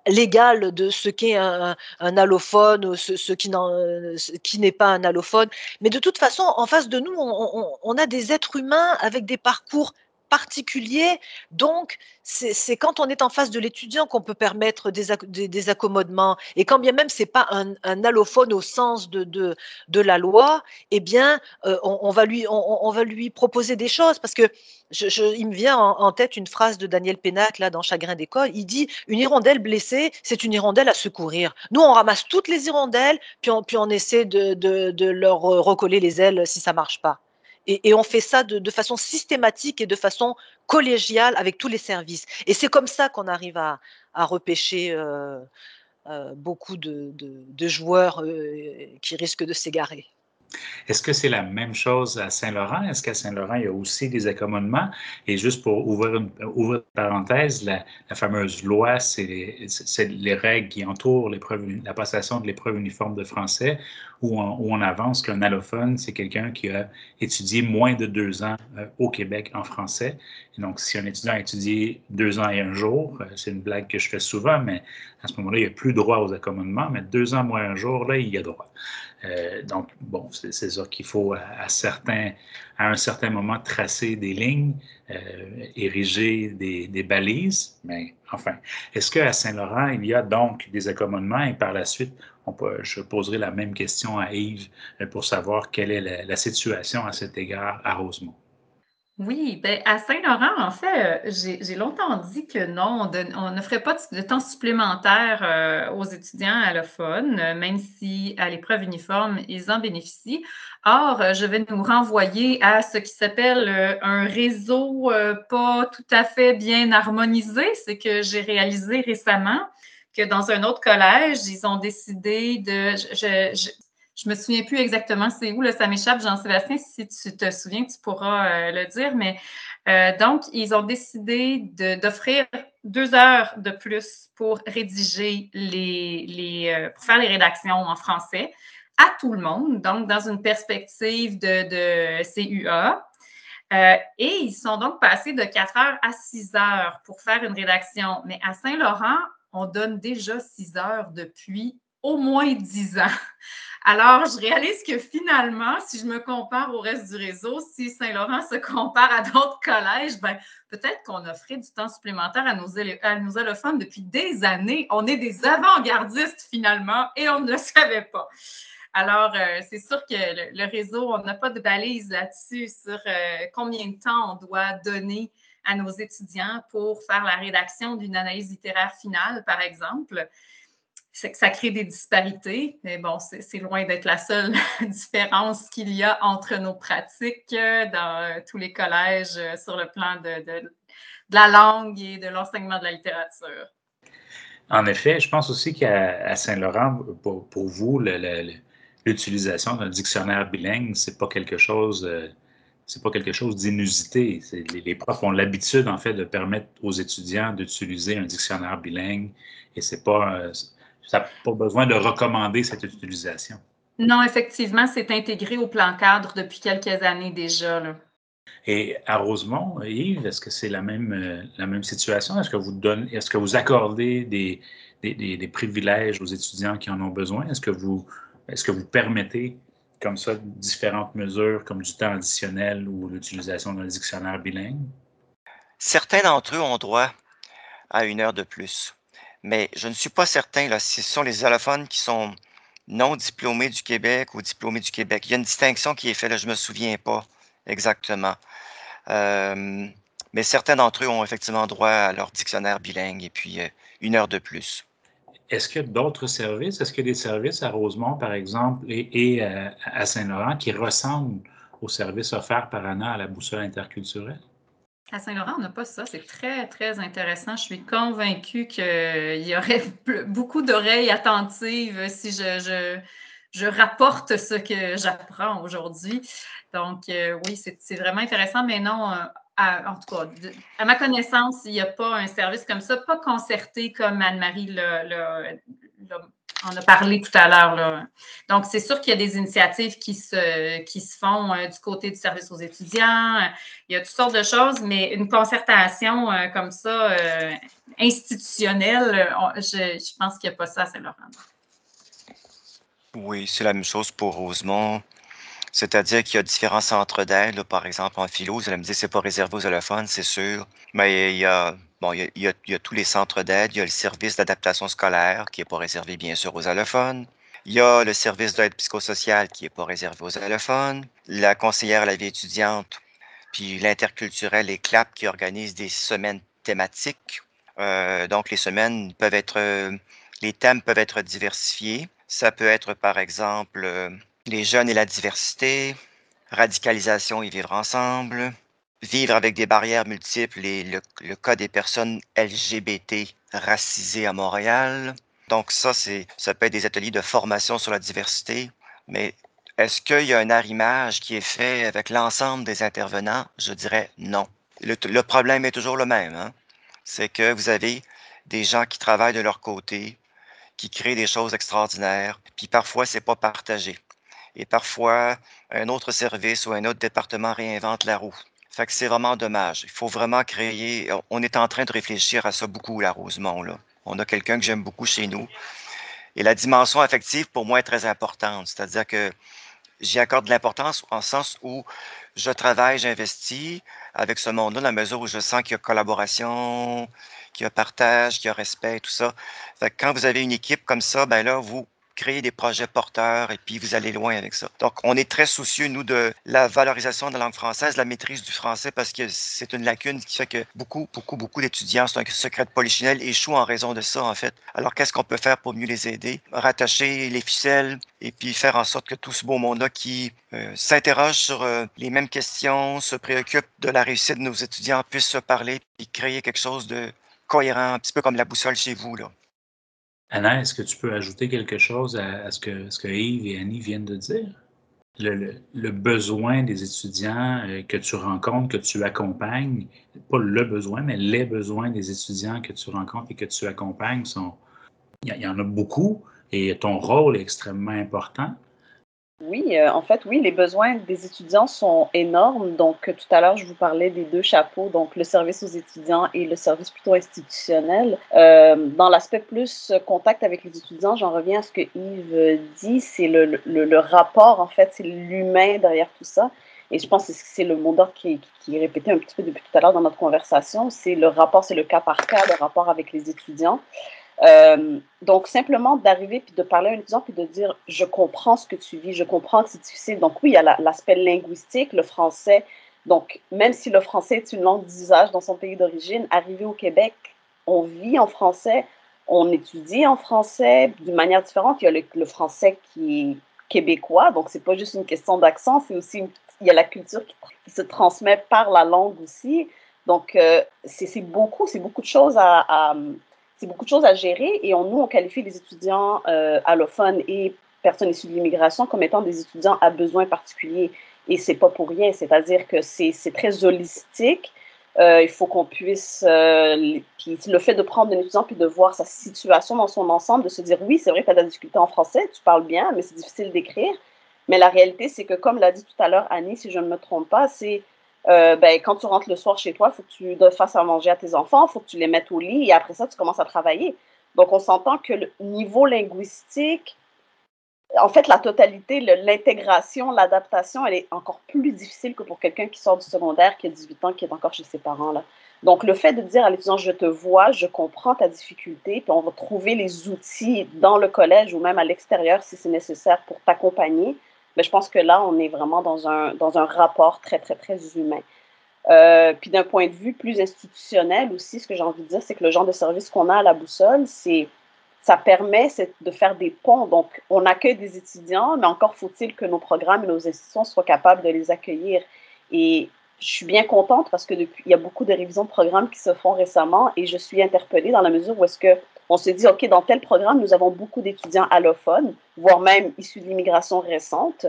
légale de ce qu'est un, allophone, ce, ce qui n'est pas un allophone. Mais de toute façon, en face de nous, on a des êtres humains avec des parcours particulier. Donc, c'est quand on est en face de l'étudiant qu'on peut permettre des, accommodements. Et quand bien même c'est pas un, allophone au sens de, la loi, eh bien, euh, on, va lui, proposer des choses. Parce que il me vient en, tête une phrase de Daniel Pénac, là, dans Chagrin d'école. Il dit Une hirondelle blessée, c'est une hirondelle à secourir. Nous, on ramasse toutes les hirondelles, puis on, essaie de, de leur recoller les ailes si ça marche pas. Et, on fait ça de, façon systématique et de façon collégiale avec tous les services. Et c'est comme ça qu'on arrive à, repêcher euh, euh, beaucoup de, joueurs euh, qui risquent de s'égarer. Est-ce que c'est la même chose à Saint-Laurent? Est-ce qu'à Saint-Laurent, il y a aussi des accommodements? Et juste pour ouvrir une, parenthèse, la, fameuse loi, c'est les, règles qui entourent la passation de l'épreuve uniforme de français, où on, avance qu'un allophone, c'est quelqu'un qui a étudié moins de deux ans euh, au Québec en français. Donc, si un étudiant a étudié deux ans et un jour, euh, c'est une blague que je fais souvent, mais à ce moment-là, il n'y a plus droit aux accommodements, mais deux ans moins un jour, là, il y a droit. Euh, donc, bon, c'est sûr qu'il faut à, certains, à un certain moment tracer des lignes, euh, ériger des, balises, mais enfin, est-ce qu'à Saint-Laurent, il y a donc des accommodements et par la suite, on peut, je poserai la même question à Yves euh, pour savoir quelle est la situation à cet égard à Rosemont? Oui, ben à Saint-Laurent, en fait, euh, j'ai longtemps dit que non, on, ne ferait pas de, temps supplémentaire euh, aux étudiants allophones, euh, même si à l'épreuve uniforme, ils en bénéficient. Or, je vais nous renvoyer à ce qui s'appelle un réseau pas tout à fait bien harmonisé, c'est que j'ai réalisé récemment que dans un autre collège, ils ont décidé de me souviens plus exactement c'est où, ça m'échappe, Jean-Sébastien, si tu te souviens, tu pourras euh, le dire, mais euh, donc, ils ont décidé d'offrir deux heures de plus pour rédiger les, les euh, pour faire les rédactions en français à tout le monde, donc dans une perspective de, de CUA. Et ils sont donc passés de 4 heures à 6 heures pour faire une rédaction. Mais à Saint-Laurent, on donne déjà 6 heures depuis au moins 10 ans. Alors, je réalise que finalement, si je me compare au reste du réseau, si Saint-Laurent se compare à d'autres collèges, ben, peut-être qu'on offrait du temps supplémentaire à nos, à allophones depuis des années. On est des avant-gardistes finalement et on ne le savait pas. Alors, euh, c'est sûr que le, réseau, on n'a pas de balise là-dessus sur euh, combien de temps on doit donner à nos étudiants pour faire la rédaction d'une analyse littéraire finale, par exemple. Ça crée des disparités, mais bon, c'est loin d'être la seule différence qu'il y a entre nos pratiques euh, dans tous les collèges sur le plan de, la langue et de l'enseignement de la littérature. En effet, je pense aussi qu'à Saint-Laurent, pour, vous, l'utilisation d'un dictionnaire bilingue, c'est pas quelque chose, euh, c'est pas quelque chose d'inusité. Les, profs ont l'habitude, en fait, de permettre aux étudiants d'utiliser un dictionnaire bilingue et c'est pas, euh, ça n'a pas besoin de recommander cette utilisation. Non, effectivement, c'est intégré au plan cadre depuis quelques années déjà. Et à Rosemont, Yves, est-ce que c'est la même, euh, la même situation? Est-ce que vous donnez, est-ce que vous accordez des, des, des, privilèges aux étudiants qui en ont besoin? Est-ce que vous est-ce que vous permettez comme ça différentes mesures comme du temps additionnel ou l'utilisation d'un dictionnaire bilingue? Certains d'entre eux ont droit à une heure de plus. Mais je ne suis pas certain si ce sont les allophones qui sont non diplômés du Québec ou diplômés du Québec. Il y a une distinction qui est faite, là, je ne me souviens pas exactement. Euh, mais certains d'entre eux ont effectivement droit à leur dictionnaire bilingue et puis euh, une heure de plus. Est-ce qu'il y a d'autres services? Est-ce qu'il y a des services à Rosemont, par exemple, et, euh, à Saint-Laurent qui ressemblent aux services offerts par Anna à la boussole interculturelle? À Saint-Laurent, on n'a pas ça. C'est très, très intéressant. Je suis convaincue qu'il y aurait beaucoup d'oreilles attentives si je, je, rapporte ce que j'apprends aujourd'hui. Donc, euh, oui, c'est vraiment intéressant, mais non, euh, en tout cas, à ma connaissance, il n'y a pas un service comme ça, pas concerté comme Anne-Marie en a parlé tout à l'heure. Donc, c'est sûr qu'il y a des initiatives qui se, font euh, du côté du service aux étudiants. Il y a toutes sortes de choses, mais une concertation euh, comme ça, euh, institutionnelle, je, pense qu'il n'y a pas ça à Saint-Laurent. Oui, c'est la même chose pour Rosemont. C'est-à-dire qu'il y a différents centres d'aide, par exemple en philo, vous allez me dire que ce n'est pas réservé aux allophones, c'est sûr. Mais il y a, bon, il y a, tous les centres d'aide, il y a le service d'adaptation scolaire qui n'est pas réservé bien sûr aux allophones. Il y a le service d'aide psychosociale qui n'est pas réservé aux allophones, la conseillère à la vie étudiante, puis l'interculturel et CLAP qui organise des semaines thématiques. Euh, donc les semaines peuvent être, euh, les thèmes peuvent être diversifiés. Ça peut être par exemple euh, les jeunes et la diversité, radicalisation et vivre ensemble, vivre avec des barrières multiples et le, cas des personnes LGBT racisées à Montréal. Donc ça, c'est, ça peut être des ateliers de formation sur la diversité, mais est-ce qu'il y a un arrimage qui est fait avec l'ensemble des intervenants? Je dirais non. Le, problème est toujours le même. Hein. C'est que vous avez des gens qui travaillent de leur côté, qui créent des choses extraordinaires, puis parfois, c'est pas partagé et parfois un autre service ou un autre département réinvente la roue. Fait que c'est vraiment dommage. Il faut vraiment créer. On est en train de réfléchir à ça beaucoup, la Rosemont. Là. On a quelqu'un que j'aime beaucoup chez nous. Et la dimension affective, pour moi, est très importante. C'est-à-dire que j'y accorde de l'importance en sens où je travaille, j'investis avec ce monde-là, dans la mesure où je sens qu'il y a collaboration, qu'il y a partage, qu'il y a respect, tout ça. Fait que quand vous avez une équipe comme ça, ben là, vous créer des projets porteurs et puis vous allez loin avec ça. Donc, on est très soucieux, nous, de la valorisation de la langue française, la maîtrise du français, parce que c'est une lacune qui fait que beaucoup, beaucoup, beaucoup d'étudiants, c'est un secret de polichinelle, échouent en raison de ça, en fait. Alors, qu'est-ce qu'on peut faire pour mieux les aider? Rattacher les ficelles et puis faire en sorte que tout ce beau monde-là qui euh, s'interroge sur euh, les mêmes questions, se préoccupe de la réussite de nos étudiants, puisse se parler et créer quelque chose de cohérent, un petit peu comme la boussole chez vous, là. Anna, est-ce que tu peux ajouter quelque chose à, ce, que, Yves et Annie viennent de dire? le, besoin des étudiants euh, que tu rencontres, que tu accompagnes, pas le besoin, mais les besoins des étudiants que tu rencontres et que tu accompagnes sont, il y, en a beaucoup et ton rôle est extrêmement important. Oui, euh, en fait, oui, les besoins des étudiants sont énormes. Donc, tout à l'heure, je vous parlais des deux chapeaux, donc le service aux étudiants et le service plutôt institutionnel. Euh, dans l'aspect plus contact avec les étudiants, j'en reviens à ce que Yves dit, c'est le, le, rapport, en fait, c'est l'humain derrière tout ça. Et je pense que c'est le mot d'ordre qui, qui, est répété un petit peu depuis tout à l'heure dans notre conversation, c'est le rapport, c'est le cas par cas, le rapport avec les étudiants. Euh, donc, simplement d'arriver puis de parler à un étudiant puis de dire Je comprends ce que tu vis, je comprends que c'est difficile. Donc, oui, il y a l'aspect linguistique, le français. Donc, même si le français est une langue d'usage dans son pays d'origine, arrivé au Québec, on vit en français, on étudie en français d'une manière différente. Il y a le, français qui est québécois, donc c'est pas juste une question d'accent, c'est aussi il y a la culture qui, se transmet par la langue aussi. Donc, euh, c'est beaucoup, c'est beaucoup de choses à c'est beaucoup de choses à gérer et on, nous, on qualifie les étudiants euh, allophones et personnes issues de l'immigration comme étant des étudiants à besoins particuliers. Et c'est pas pour rien, c'est-à-dire que c'est très holistique. Euh, il faut qu'on puisse, euh, puis le fait de prendre un étudiant puis de voir sa situation dans son ensemble, de se dire oui, c'est vrai que tu as de la difficulté en français, tu parles bien, mais c'est difficile d'écrire. Mais la réalité, c'est que comme l'a dit tout à l'heure Annie, si je ne me trompe pas, c'est euh, ben, quand tu rentres le soir chez toi, il faut que tu fasses à manger à tes enfants, il faut que tu les mettes au lit et après ça, tu commences à travailler. Donc, on s'entend que le niveau linguistique, en fait, la totalité, l'intégration, l'adaptation, elle est encore plus difficile que pour quelqu'un qui sort du secondaire, qui a 18 ans, qui est encore chez ses parents. Là. Donc, le fait de dire à l'étudiant, je te vois, je comprends ta difficulté, puis on va trouver les outils dans le collège ou même à l'extérieur si c'est nécessaire pour t'accompagner, je pense que là, on est vraiment dans un, dans un rapport très, très, très humain. Euh, puis d'un point de vue plus institutionnel aussi, ce que j'ai envie de dire, c'est que le genre de service qu'on a à la boussole, c'est ça permet de faire des ponts. Donc, on accueille des étudiants, mais encore faut-il que nos programmes et nos institutions soient capables de les accueillir. Et je suis bien contente parce que depuis, il y a beaucoup de révisions de programmes qui se font récemment et je suis interpellée dans la mesure où est-ce que on se dit, OK, dans tel programme, nous avons beaucoup d'étudiants allophones, voire même issus de l'immigration récente.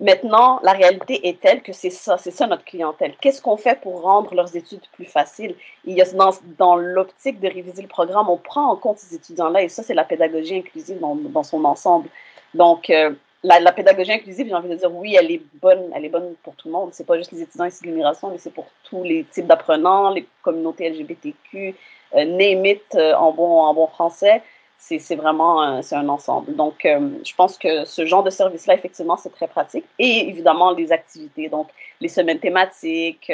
Maintenant, la réalité est telle que c'est ça, c'est ça notre clientèle. Qu'est-ce qu'on fait pour rendre leurs études plus faciles? Il y a dans, dans l'optique de réviser le programme, on prend en compte ces étudiants-là et ça, c'est la pédagogie inclusive dans, dans son ensemble. Donc, euh, la, pédagogie inclusive, j'ai envie de dire, oui, elle est bonne, elle est bonne pour tout le monde. C'est pas juste les étudiants issus de l'immigration, mais c'est pour tous les types d'apprenants, les communautés LGBTQ, euh, euh, en, bon, en bon français. C'est vraiment c'est un ensemble. Donc, euh, je pense que ce genre de service-là, effectivement, c'est très pratique. Et évidemment, les activités, donc les semaines thématiques,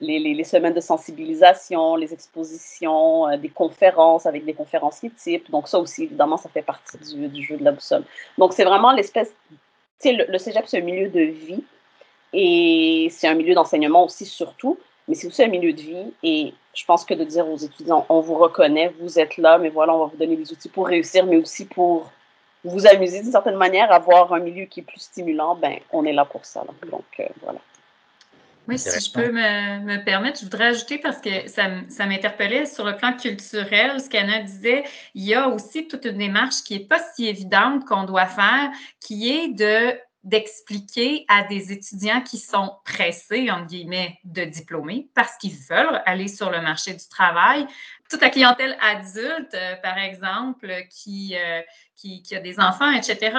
les, semaines de sensibilisation, les expositions, des conférences avec des conférenciers types. Donc, ça aussi, évidemment, ça fait partie du, du jeu de la boussole. Donc, c'est vraiment l'espèce. Tu sais, le, le cégep, c'est un milieu de vie et c'est un milieu d'enseignement aussi, surtout mais c'est aussi un milieu de vie. Et je pense que de dire aux étudiants, on vous reconnaît, vous êtes là, mais voilà, on va vous donner les outils pour réussir, mais aussi pour vous amuser d'une certaine manière, avoir un milieu qui est plus stimulant, ben, on est là pour ça. Donc, euh, voilà. Oui, si je peux me, me, permettre, je voudrais ajouter parce que ça, ça m'interpellait sur le plan culturel, ce qu'Anna disait, il y a aussi toute une démarche qui n'est pas si évidente qu'on doit faire, qui est de d'expliquer à des étudiants qui sont pressés, entre guillemets, de diplômer parce qu'ils veulent aller sur le marché du travail. Toute la clientèle adulte, euh, par exemple, qui, euh, qui, a des enfants, etc.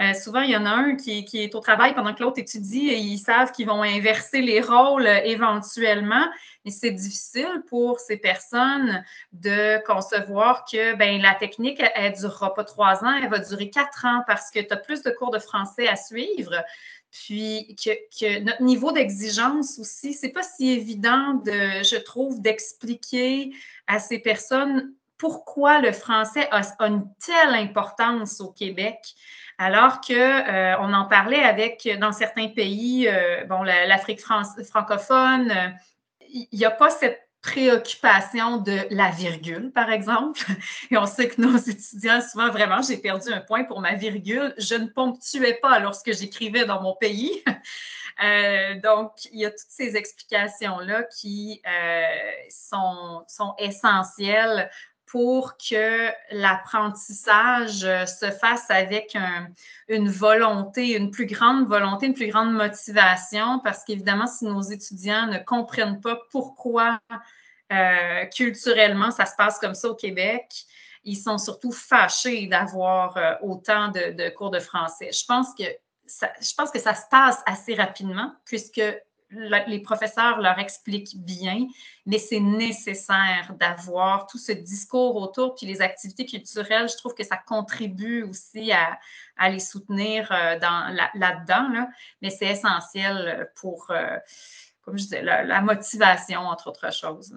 Euh, souvent, il y en a un qui, qui est au travail pendant que l'autre étudie et ils savent qu'ils vont inverser les rôles éventuellement. Et c'est difficile pour ces personnes de concevoir que ben, la technique, elle ne durera pas trois ans, elle va durer quatre ans parce que tu as plus de cours de français à suivre. Puis que, notre niveau d'exigence aussi, c'est pas si évident de, je trouve, d'expliquer à ces personnes pourquoi le français a, une telle importance au Québec, alors que euh, on en parlait avec dans certains pays, euh, bon, l'Afrique francophone, euh, il n'y a pas cette préoccupation de la virgule, par exemple. Et on sait que nos étudiants, souvent, vraiment, j'ai perdu un point pour ma virgule. Je ne ponctuais pas lorsque j'écrivais dans mon pays. donc, il y a toutes ces explications-là qui sont, sont essentielles pour que l'apprentissage se fasse avec une volonté, une plus grande volonté, une plus grande motivation, parce qu'évidemment, si nos étudiants ne comprennent pas pourquoi euh, culturellement ça se passe comme ça au Québec, ils sont surtout fâchés d'avoir euh, autant de, cours de français. Je pense que je pense que ça se passe assez rapidement puisque les professeurs leur expliquent bien, mais c'est nécessaire d'avoir tout ce discours autour, puis les activités culturelles, je trouve que ça contribue aussi à, les soutenir euh, là-dedans, mais c'est essentiel pour, euh, comme je disais, la, motivation, entre autres choses.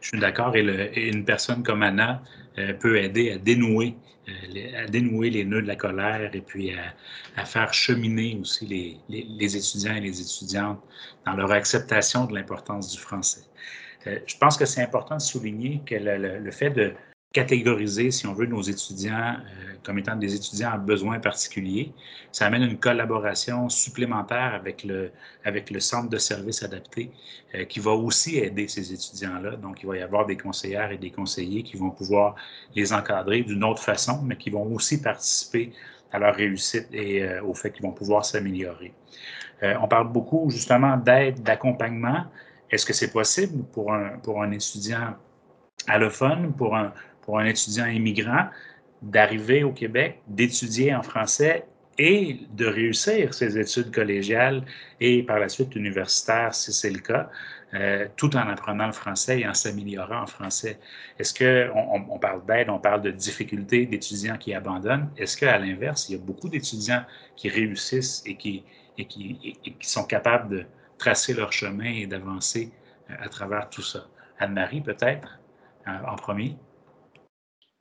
Je suis d'accord, et, une personne comme Anna euh, peut aider à dénouer euh, à dénouer les nœuds de la colère et puis à, faire cheminer aussi les, les, étudiants et les étudiantes dans leur acceptation de l'importance du français. Euh, je pense que c'est important de souligner que le fait de catégoriser, si on veut, nos étudiants comme étant des étudiants à besoins particuliers. Ça amène une collaboration supplémentaire avec le, centre de services adapté euh, qui va aussi aider ces étudiants-là. Donc, il va y avoir des conseillères et des conseillers qui vont pouvoir les encadrer d'une autre façon, mais qui vont aussi participer à leur réussite et euh, au fait qu'ils vont pouvoir s'améliorer. on parle beaucoup justement d'aide, d'accompagnement. Est-ce que c'est possible pour un, pour un étudiant allophone, pour un, pour un étudiant immigrant? D'arriver au Québec, d'étudier en français et de réussir ses études collégiales et par la suite universitaires, si c'est le cas, euh, tout en apprenant le français et en s'améliorant en français. Est-ce qu'on on parle d'aide, on parle de difficultés d'étudiants qui abandonnent? Est-ce qu'à l'inverse, il y a beaucoup d'étudiants qui réussissent et qui, et qui, sont capables de tracer leur chemin et d'avancer euh, à travers tout ça? Anne-Marie, peut-être, euh, en premier?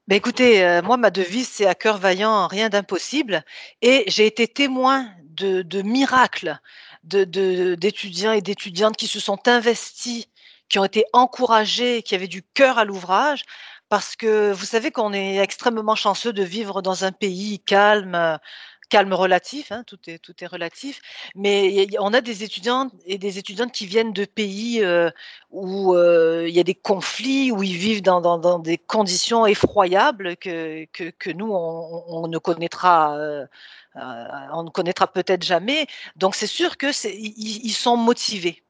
Ben écoutez, euh, moi, ma devise, c'est à cœur vaillant, rien d'impossible. Et j'ai été témoin de, miracles d'étudiants et d'étudiantes qui se sont investis, qui ont été encouragés, qui avaient du cœur à l'ouvrage. Parce que vous savez qu'on est extrêmement chanceux de vivre dans un pays calme, calme relatif, hein, tout, est, tout est relatif, mais on a des étudiants et des étudiantes qui viennent de pays euh, où euh, il y a des conflits, où ils vivent dans, dans, des conditions effroyables que, que, que nous, on, ne connaîtra. Euh, on connaîtra peut-être jamais. Donc c'est sûr que ils, sont motivés.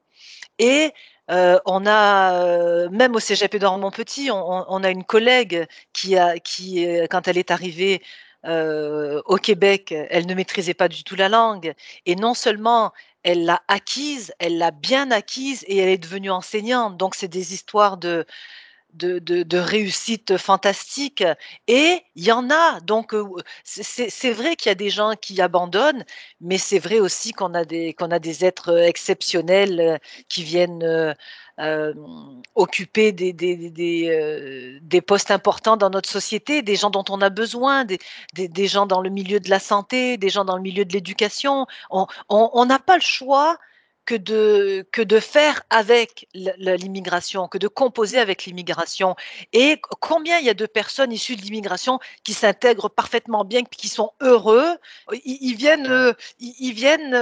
Et on a, même au CGP d'Ormont-Petit, on, on, a une collègue qui, a, qui quand elle est arrivée au Québec, elle ne maîtrisait pas du tout la langue. Et non seulement elle l'a acquise, elle l'a bien acquise et elle est devenue enseignante. Donc, c'est des histoires de, de, de, réussite fantastique. Et il y en a. Donc, euh, c'est vrai qu'il y a des gens qui abandonnent, mais c'est vrai aussi qu'on a, des, a des êtres exceptionnels euh, qui viennent euh, occuper des, des, euh, des, postes importants dans notre société, des gens dont on a besoin, des, des gens dans le milieu de la santé, des gens dans le milieu de l'éducation. On n'a pas le choix que de, que de faire avec l'immigration, que de composer avec l'immigration. Et combien il y a de personnes issues de l'immigration qui s'intègrent parfaitement bien, qui sont heureux, ils, viennent, euh, ils, viennent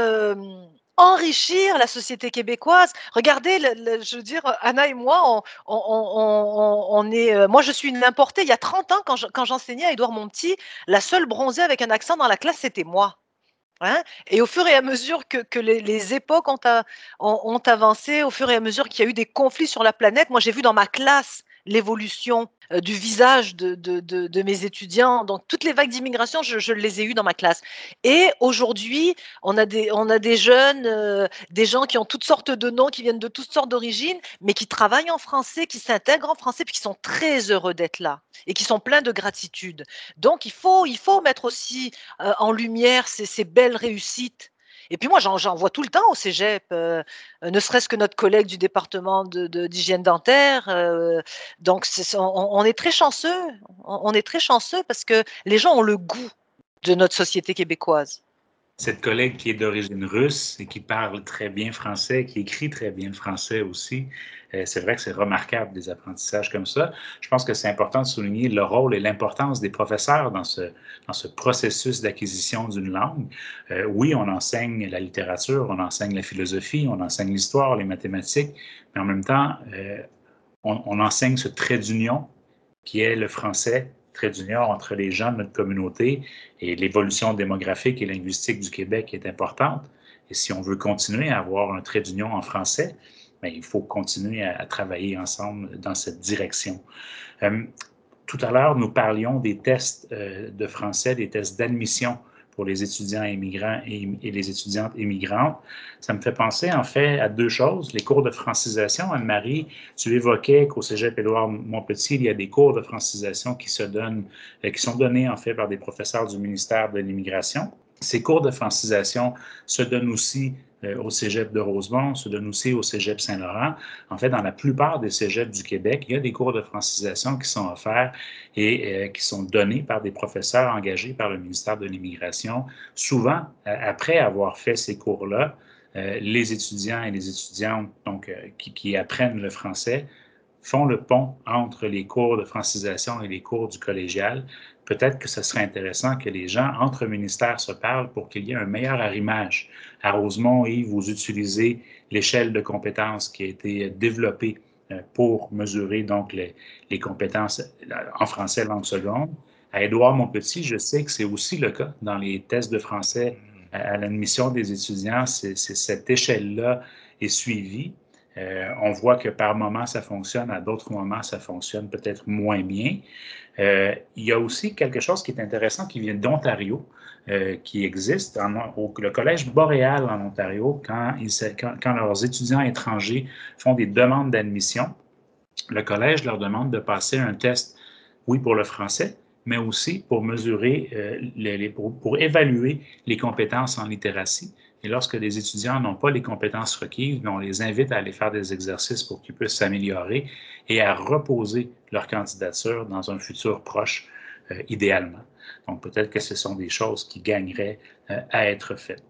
enrichir la société québécoise. Regardez, je veux dire, Anna et moi, on, est. Euh, moi, je suis une importée. Il y a 30 ans, quand j'enseignais à Édouard Monti, la seule bronzée avec un accent dans la classe, c'était moi. Hein. et au fur et à mesure que, les, époques ont, avancé, au fur et à mesure qu'il y a eu des conflits sur la planète, moi j'ai vu dans ma classe l'évolution du visage de, mes étudiants. Donc, toutes les vagues d'immigration, je, les ai eues dans ma classe. Et aujourd'hui, on, a des, jeunes, euh, des gens qui ont toutes sortes de noms, qui viennent de toutes sortes d'origines, mais qui travaillent en français, qui s'intègrent en français, puis qui sont très heureux d'être là et qui sont pleins de gratitude. Donc, il faut, il faut mettre aussi euh, en lumière ces belles réussites et puis moi, j'en vois tout le temps au cégep, euh, ne serait-ce que notre collègue du département d'hygiène de, dentaire. Euh, donc, on, est très chanceux. On, est très chanceux parce que les gens ont le goût de notre société québécoise cette collègue qui est d'origine russe et qui parle très bien français, qui écrit très bien le français aussi. Euh, c'est vrai que c'est remarquable des apprentissages comme ça. Je pense que c'est important de souligner le rôle et l'importance des professeurs dans ce, dans ce processus d'acquisition d'une langue. Euh, oui, on enseigne la littérature, on enseigne la philosophie, on enseigne l'histoire, les mathématiques, mais en même temps, euh, on, enseigne ce trait d'union qui est le français, trait d'union entre les gens de notre communauté et l'évolution démographique et linguistique du Québec est importante. Et si on veut continuer à avoir un trait d'union en français, bien, il faut continuer à, travailler ensemble dans cette direction. Euh, tout à l'heure, nous parlions des tests euh, de français, des tests d'admission pour les étudiants immigrants et, les étudiantes immigrantes. Ça me fait penser en fait à deux choses. Les cours de francisation, Anne-Marie, tu évoquais qu'au Cégep Édouard Montpetit, il y a des cours de francisation qui se donnent, euh, qui sont donnés en fait par des professeurs du ministère de l'Immigration. Ces cours de francisation se donnent aussi au cégep de Rosemont, se donne au cégep Saint-Laurent. En fait, dans la plupart des cégeps du Québec, il y a des cours de francisation qui sont offerts et euh, qui sont donnés par des professeurs engagés par le ministère de l'Immigration. Souvent, euh, après avoir fait ces cours-là, les étudiants et les étudiantes donc, qui apprennent le français font le pont entre les cours de francisation et les cours du collégial peut-être que ce serait intéressant que les gens entre ministères se parlent pour qu'il y ait un meilleur arrimage. À Rosemont, Yves, vous utilisez l'échelle de compétences qui a été développée euh, pour mesurer donc les, compétences euh, en français langue seconde. À Édouard Montpetit, je sais que c'est aussi le cas dans les tests de français à l'admission des étudiants. C'est cette échelle-là est suivie. Euh, on voit que par moments, ça fonctionne, à d'autres moments, ça fonctionne peut-être moins bien. Euh, il y a aussi quelque chose qui est intéressant qui vient d'Ontario, euh, qui existe au le Collège boréal en Ontario, quand, leurs étudiants étrangers font des demandes d'admission, le collège leur demande de passer un test, oui, pour le français, mais aussi pour mesurer, pour évaluer les compétences en littératie et lorsque les étudiants n'ont pas les compétences requises, on les invite à aller faire des exercices pour qu'ils puissent s'améliorer et à reposer leur candidature dans un futur proche, euh, idéalement. Donc peut-être que ce sont des choses qui gagneraient euh, à être faites.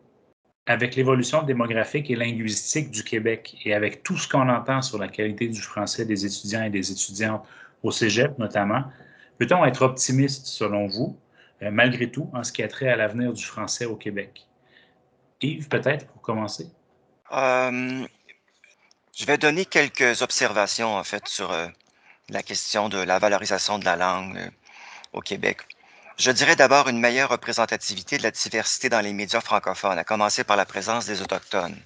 Avec l'évolution démographique et linguistique du Québec et avec tout ce qu'on entend sur la qualité du français des étudiants et des étudiantes au Cégep notamment, peut-on être optimiste selon vous, euh, malgré tout, en ce qui a trait à l'avenir du français au Québec? Yves, peut-être, pour commencer? Euh, je vais donner quelques observations, en fait, sur euh, la question de la valorisation de la langue euh, au Québec. Je dirais d'abord une meilleure représentativité de la diversité dans les médias francophones, à commencer par la présence des Autochtones.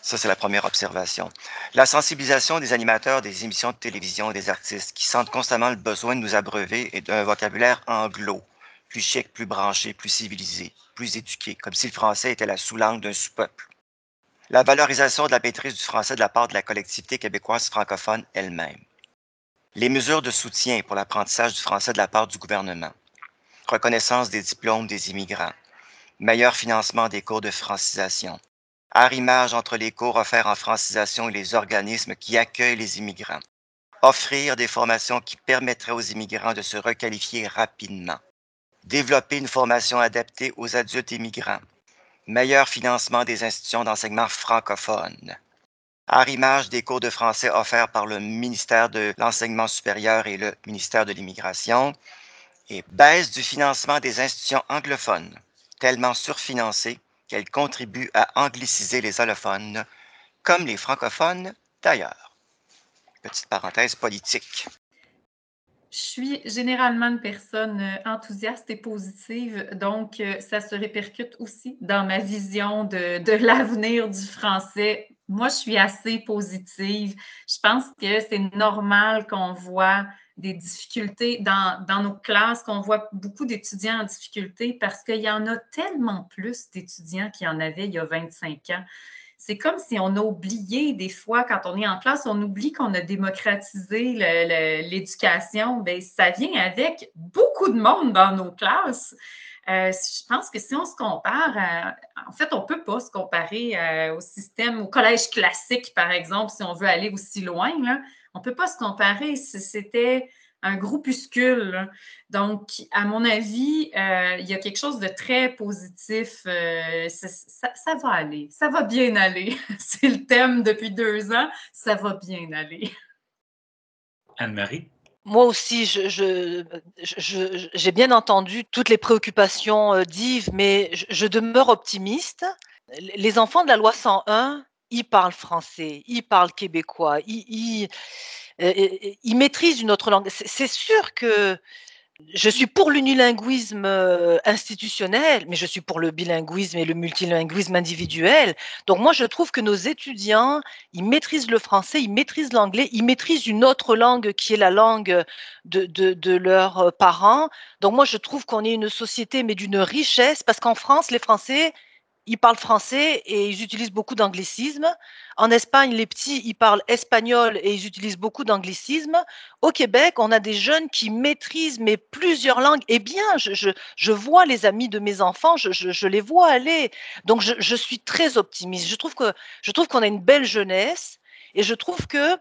Ça, c'est la première observation. La sensibilisation des animateurs des émissions de télévision et des artistes qui sentent constamment le besoin de nous abreuver d'un vocabulaire anglo, plus chic, plus branché, plus civilisé, plus éduqué, comme si le français était la sous-langue d'un sous-peuple. La valorisation de la maîtrise du français de la part de la collectivité québécoise francophone elle-même. Les mesures de soutien pour l'apprentissage du français de la part du gouvernement. Reconnaissance des diplômes des immigrants. Meilleur financement des cours de francisation. Arrimage entre les cours offerts en francisation et les organismes qui accueillent les immigrants. Offrir des formations qui permettraient aux immigrants de se requalifier rapidement développer une formation adaptée aux adultes immigrants, meilleur financement des institutions d'enseignement francophones, arrimage des cours de français offerts par le ministère de l'Enseignement supérieur et le ministère de l'Immigration, et baisse du financement des institutions anglophones, tellement surfinancées qu'elles contribuent à angliciser les allophones, comme les francophones d'ailleurs. Petite parenthèse politique. Je suis généralement une personne euh, enthousiaste et positive, donc euh, ça se répercute aussi dans ma vision de, l'avenir du français. Moi, je suis assez positive. Je pense que c'est normal qu'on voit des difficultés dans, dans nos classes, qu'on voit beaucoup d'étudiants en difficulté parce qu'il y en a tellement plus d'étudiants qu'il y en avait il y a 25 ans c'est comme si on a oublié des fois, quand on est en classe, on oublie qu'on a démocratisé l'éducation. Bien, ça vient avec beaucoup de monde dans nos classes. Euh, je pense que si on se compare, en fait, on ne peut pas se comparer euh, au système, au collège classique, par exemple, si on veut aller aussi loin. On ne peut pas se comparer. C'était un groupuscule. Donc, à mon avis, euh, il y a quelque chose de très positif. Euh, ça, va aller, ça va bien aller. C'est le thème depuis deux ans, ça va bien aller. Anne-Marie? Moi aussi, j'ai je, bien entendu toutes les préoccupations euh, d'Yves, mais je, demeure optimiste. Les enfants de la loi 101 ils parlent français, ils parlent québécois, ils, ils maîtrisent une autre langue. C'est sûr que je suis pour l'unilinguisme euh, institutionnel, mais je suis pour le bilinguisme et le multilinguisme individuel. Donc moi, je trouve que nos étudiants, ils maîtrisent le français, ils maîtrisent l'anglais, ils maîtrisent une autre langue qui est la langue de, de leurs parents. Donc moi, je trouve qu'on est une société, mais d'une richesse, parce qu'en France, les Français, ils parlent français et ils utilisent beaucoup d'anglicismes. En Espagne, les petits, ils parlent espagnol et ils utilisent beaucoup d'anglicismes. Au Québec, on a des jeunes qui maîtrisent mais plusieurs langues. Eh bien, je, vois les amis de mes enfants, je, je les vois aller. Donc, je, suis très optimiste. Je trouve que je trouve qu'on a une belle jeunesse et je trouve que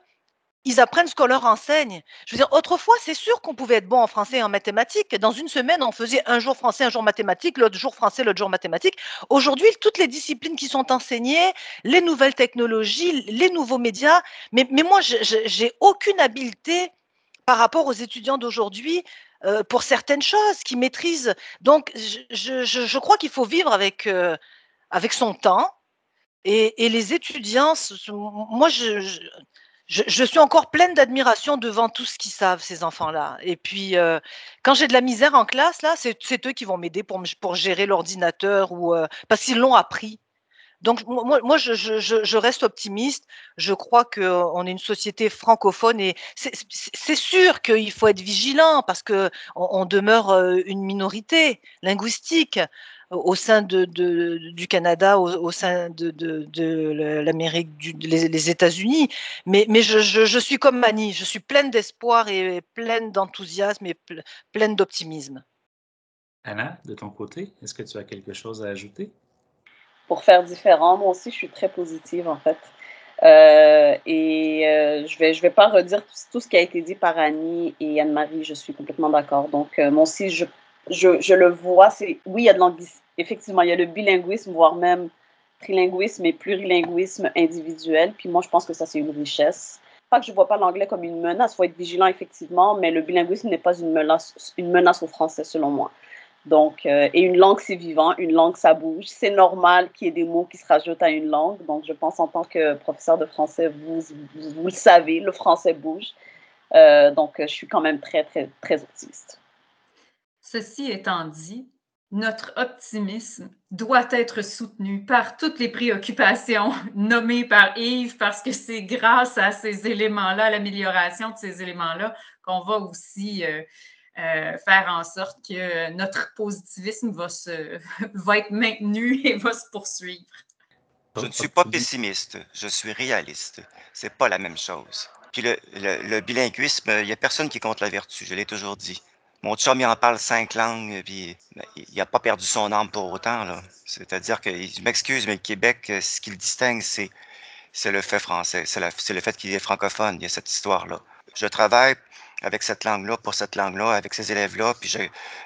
ils apprennent ce qu'on leur enseigne. Je veux dire, autrefois, c'est sûr qu'on pouvait être bon en français et en mathématiques. Dans une semaine, on faisait un jour français, un jour mathématiques, l'autre jour français, l'autre jour mathématiques. Aujourd'hui, toutes les disciplines qui sont enseignées, les nouvelles technologies, les nouveaux médias, mais, mais moi, j'ai aucune habileté par rapport aux étudiants d'aujourd'hui euh, pour certaines choses qui maîtrisent. Donc, je, crois qu'il faut vivre avec, euh, avec son temps. Et, les étudiants, moi, je, suis encore pleine d'admiration devant tout ce qu'ils savent, ces enfants-là. Et puis, euh, quand j'ai de la misère en classe, là, c'est eux qui vont m'aider pour, gérer l'ordinateur euh, parce qu'ils l'ont appris. Donc, moi, je, je, reste optimiste. Je crois qu'on est une société francophone et c'est sûr qu'il faut être vigilant parce qu'on on demeure euh, une minorité linguistique au sein de, du Canada, au, sein de, de l'Amérique, les, États-Unis. Mais, mais je, je, suis comme Mani, je suis pleine d'espoir et pleine d'enthousiasme et pleine d'optimisme. Anna, de ton côté, est-ce que tu as quelque chose à ajouter? Pour faire différent, moi aussi, je suis très positive en fait. Euh, et euh, je ne vais, je vais pas redire tout, ce qui a été dit par Annie et Anne-Marie, je suis complètement d'accord. Donc, euh, moi aussi, je, je, je le vois, c'est oui, il y a de l'anglicisme effectivement, il y a le bilinguisme, voire même trilinguisme et plurilinguisme individuel. Puis moi, je pense que ça, c'est une richesse. Pas que je ne vois pas l'anglais comme une menace, il faut être vigilant, effectivement, mais le bilinguisme n'est pas une menace, une menace au français, selon moi. Donc, euh, et une langue, c'est vivant, une langue, ça bouge. C'est normal qu'il y ait des mots qui se rajoutent à une langue. Donc, je pense en tant que professeur de français, vous, vous, le savez, le français bouge. Euh, donc, je suis quand même très, très, très optimiste. Ceci étant dit, notre optimisme doit être soutenu par toutes les préoccupations nommées par Yves, parce que c'est grâce à ces éléments-là, l'amélioration de ces éléments-là, qu'on va aussi euh, euh, faire en sorte que notre positivisme va, se, va être maintenu et va se poursuivre. Je ne suis pas pessimiste, je suis réaliste. C'est pas la même chose. Puis le, le bilinguisme, il n'y a personne qui compte la vertu, je l'ai toujours dit. Mon chum, il en parle cinq langues, puis ben, il n'a pas perdu son âme pour autant. C'est-à-dire que, je m'excuse, mais le Québec, euh, ce qui le distingue, c'est, le fait français, c'est, le fait qu'il est francophone. Il y a cette histoire-là. Je travaille avec cette langue-là, pour cette langue-là, avec ces élèves-là, puis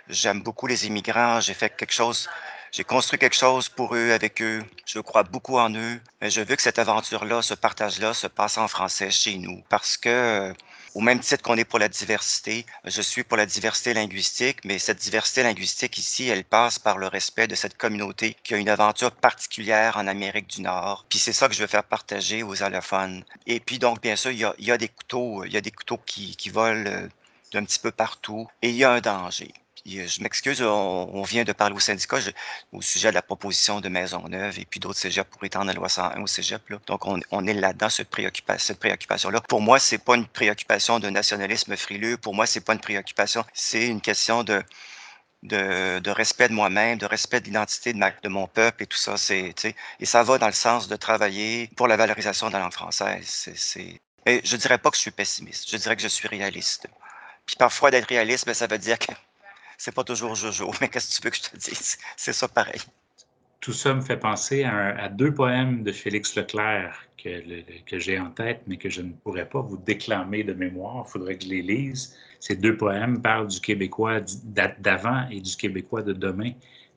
j'aime beaucoup les immigrants. J'ai fait quelque chose j'ai construit quelque chose pour eux, avec eux. Je crois beaucoup en eux. Mais je veux que cette aventure-là, ce partage-là, se passe en français chez nous. Parce que, au même titre qu'on est pour la diversité, je suis pour la diversité linguistique, mais cette diversité linguistique ici, elle passe par le respect de cette communauté qui a une aventure particulière en Amérique du Nord. Puis c'est ça que je veux faire partager aux allophones. Et puis donc, bien sûr, il y a, des couteaux, il y a des couteaux qui, qui volent euh, d'un petit peu partout et il y a un danger. Euh, je m'excuse, on, vient de parler au syndicat au sujet de la proposition de Maisonneuve et puis d'autres cégeps pour étendre la loi 101 au cégep. Donc, on, est là-dedans, cette, préoccupation-là. Pour moi, c'est pas une préoccupation de nationalisme frileux. Pour moi, c'est pas une préoccupation. C'est une question de, de, respect de moi-même, de respect de l'identité de, mon peuple et tout ça. Et ça va dans le sens de travailler pour la valorisation de la langue française. C'est, je dirais pas que je suis pessimiste. Je dirais que je suis réaliste. Puis parfois, d'être réaliste, ben, ça veut dire que c'est pas toujours Jojo, mais qu'est-ce que tu veux que je te dise? C'est ça pareil. Tout ça me fait penser à, deux poèmes de Félix Leclerc que, j'ai en tête, mais que je ne pourrais pas vous déclamer de mémoire. Il faudrait que je les lise. Ces deux poèmes parlent du Québécois d'avant et du Québécois de demain.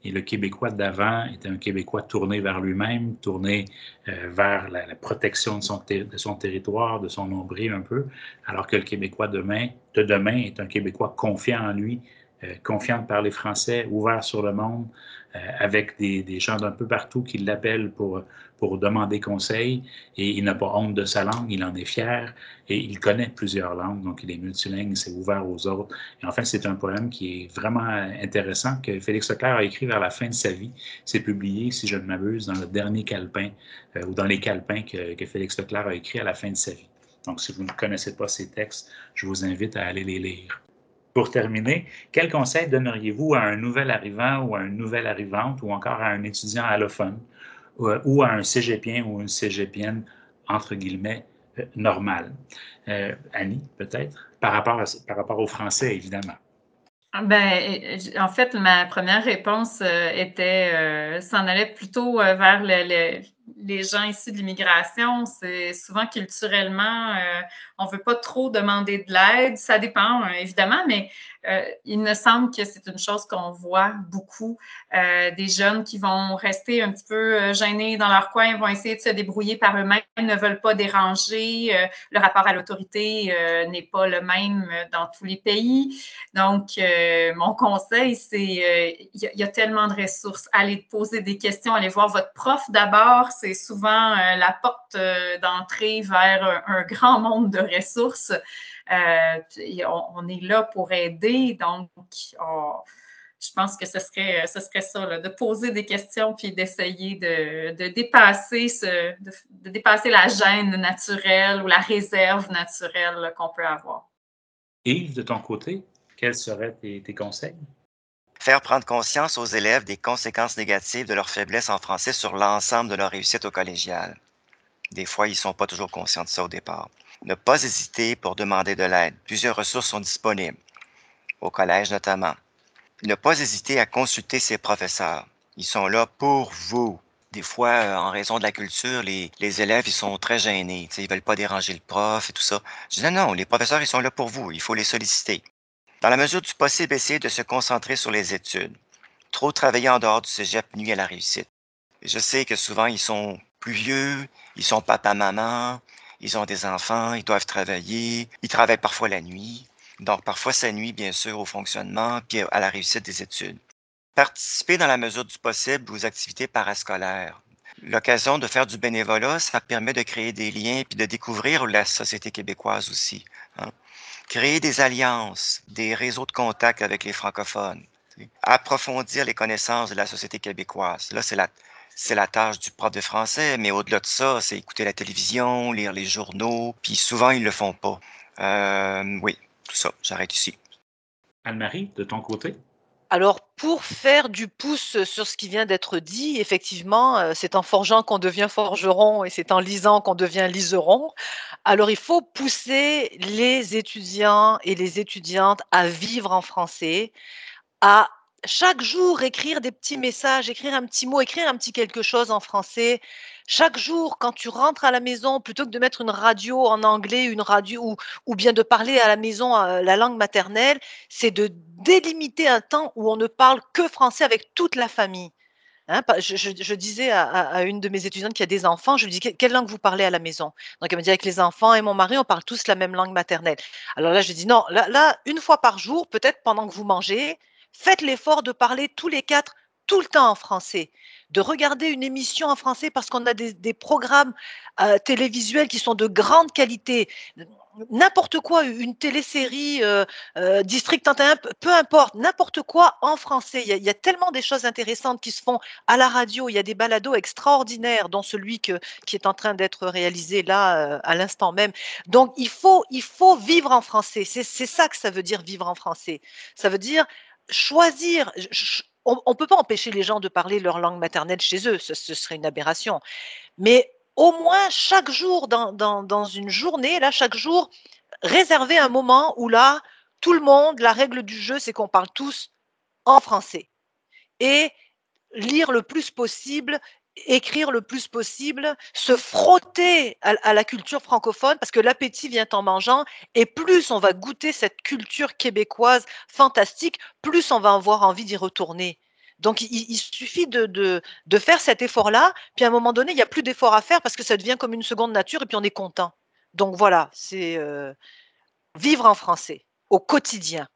Et le Québécois d'avant était un Québécois tourné vers lui-même, tourné euh, vers la, protection de son, de son, territoire, de son nombril un peu, alors que le Québécois demain, de demain est un Québécois confiant en lui, confiant de parler français, ouvert sur le monde, avec des, gens d'un peu partout qui l'appellent pour, demander conseil. Et il n'a pas honte de sa langue, il en est fier et il connaît plusieurs langues, donc il est multilingue, il s'est ouvert aux autres. Et enfin, c'est un poème qui est vraiment intéressant que Félix Leclerc a écrit vers la fin de sa vie. C'est publié, si je ne m'abuse, dans le dernier calepin ou dans les calepins que, que Félix Leclerc a écrit à la fin de sa vie. Donc, si vous ne connaissez pas ces textes, je vous invite à aller les lire. Pour terminer, quel conseil donneriez-vous à un nouvel arrivant ou à une nouvelle arrivante ou encore à un étudiant allophone ou à un cégepien ou une cégepienne, entre guillemets, euh, normal? Euh, Annie, peut-être, par rapport, par rapport au français, évidemment. Ben, en fait, ma première réponse euh, était, s'en allait plutôt vers le, les gens ici de l'immigration, c'est souvent culturellement, euh, on ne veut pas trop demander de l'aide. Ça dépend, euh, évidemment, mais euh, il me semble que c'est une chose qu'on voit beaucoup. des jeunes qui vont rester un petit peu gênés dans leur coin, vont essayer de se débrouiller par eux-mêmes, ne veulent pas déranger. le rapport à l'autorité n'est pas le même dans tous les pays. Donc, mon conseil, c'est il y, a tellement de ressources. Allez poser des questions, allez voir votre prof d'abord c'est souvent euh, la porte euh, d'entrée vers un, grand monde de ressources. Euh, on, est là pour aider, donc je pense que ce serait, ce serait ça, de poser des questions puis d'essayer de, dépasser ce, de, dépasser la gêne naturelle ou la réserve naturelle qu'on peut avoir. Yves, de ton côté, quels seraient tes conseils? Faire prendre conscience aux élèves des conséquences négatives de leur faiblesse en français sur l'ensemble de leur réussite au collégial. Des fois, ils ne sont pas toujours conscients de ça au départ. Ne pas hésiter pour demander de l'aide. Plusieurs ressources sont disponibles, au collège notamment. Ne pas hésiter à consulter ses professeurs. Ils sont là pour vous. Des fois, euh, en raison de la culture, les, élèves, ils sont très gênés. Ils ne veulent pas déranger le prof et tout ça. Je dis non, non, les professeurs, ils sont là pour vous. Il faut les solliciter. Dans la mesure du possible, essayer de se concentrer sur les études. Trop travailler en dehors du cégep nuit à la réussite. Je sais que souvent, ils sont plus vieux, ils sont papa-maman, ils ont des enfants, ils doivent travailler, ils travaillent parfois la nuit. Donc, parfois, ça nuit, bien sûr, au fonctionnement puis à la réussite des études. Participer dans la mesure du possible aux activités parascolaires. L'occasion de faire du bénévolat, ça permet de créer des liens puis de découvrir la société québécoise aussi. Créer des alliances, des réseaux de contact avec les francophones, approfondir les connaissances de la société québécoise. Là, c'est la, c'est la tâche du prof de français, mais au-delà de ça, c'est écouter la télévision, lire les journaux, puis souvent, ils le font pas. Euh, oui, tout ça, j'arrête ici. Anne-Marie, de ton côté? Alors, pour faire du pouce sur ce qui vient d'être dit, effectivement, euh, c'est en forgeant qu'on devient forgeron et c'est en lisant qu'on devient liseron. Alors, il faut pousser les étudiants et les étudiantes à vivre en français, à chaque jour écrire des petits messages, écrire un petit mot, écrire un petit quelque chose en français, chaque jour, quand tu rentres à la maison, plutôt que de mettre une radio en anglais, une radio ou, bien de parler à la maison euh, la langue maternelle, c'est de délimiter un temps où on ne parle que français avec toute la famille. Hein, je, disais à, une de mes étudiantes qui a des enfants, je lui dis quelle langue vous parlez à la maison? Donc elle me dit avec les enfants et mon mari, on parle tous la même langue maternelle. Alors là, je dis non, là une fois par jour, peut-être pendant que vous mangez, faites l'effort de parler tous les quatre tout le temps en français de regarder une émission en français parce qu'on a des, programmes euh, télévisuels qui sont de grande qualité. N'importe quoi, une télésérie, euh, euh, District 31, peu importe, n'importe quoi en français. Il y, a, tellement des choses intéressantes qui se font à la radio. Il y a des balados extraordinaires, dont celui qui est en train d'être réalisé là à l'instant même. Donc il faut, il faut vivre en français. C'est ça que ça veut dire vivre en français. Ça veut dire choisir, on ne peut pas empêcher les gens de parler leur langue maternelle chez eux, ce, serait une aberration. Mais au moins chaque jour dans, une journée, là, chaque jour, réserver un moment où là, tout le monde, la règle du jeu, c'est qu'on parle tous en français. Et lire le plus possible écrire le plus possible, se frotter à, la culture francophone, parce que l'appétit vient en mangeant, et plus on va goûter cette culture québécoise fantastique, plus on va avoir envie d'y retourner. Donc, il, suffit de, de, faire cet effort-là, puis à un moment donné, il n'y a plus d'effort à faire parce que ça devient comme une seconde nature, et puis on est content. Donc voilà, c'est euh, vivre en français, au quotidien.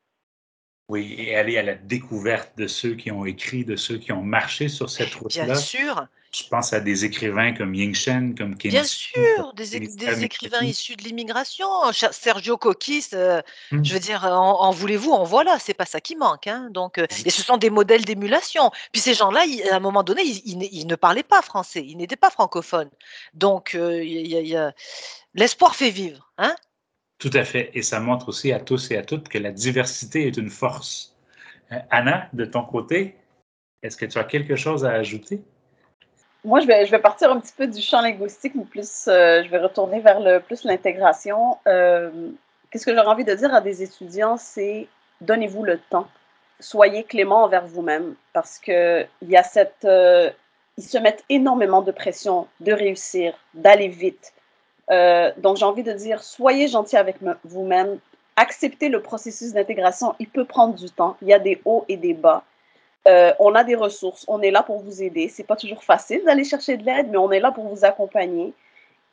Oui, et aller à la découverte de ceux qui ont écrit, de ceux qui ont marché sur cette route-là. Bien sûr. Je pense à des écrivains comme Ying Shen, comme Ken Bien sûr, des, des écrivains issus de l'immigration. Sergio Coquis, euh, mmh. je veux dire, en, voulez-vous, en voilà, c'est pas ça qui manque. Hein. Donc, euh, et ce sont des modèles d'émulation. Puis ces gens-là, à un moment donné, ils, ne parlaient pas français, ils n'étaient pas francophones. Donc, euh, l'espoir fait vivre. Hein tout à fait. Et ça montre aussi à tous et à toutes que la diversité est une force. Euh, Anna, de ton côté, est-ce que tu as quelque chose à ajouter? Moi, je vais, je vais partir un petit peu du champ linguistique, mais plus, euh, je vais retourner vers le, plus l'intégration. Euh, qu'est-ce que j'aurais envie de dire à des étudiants, c'est donnez-vous le temps. Soyez clément envers vous-même parce que y a cette, ils se mettent énormément de pression de réussir, d'aller vite, euh, donc, j'ai envie de dire, soyez gentil avec vous-même, acceptez le processus d'intégration. Il peut prendre du temps. Il y a des hauts et des bas. Euh, on a des ressources. On est là pour vous aider. C'est pas toujours facile d'aller chercher de l'aide, mais on est là pour vous accompagner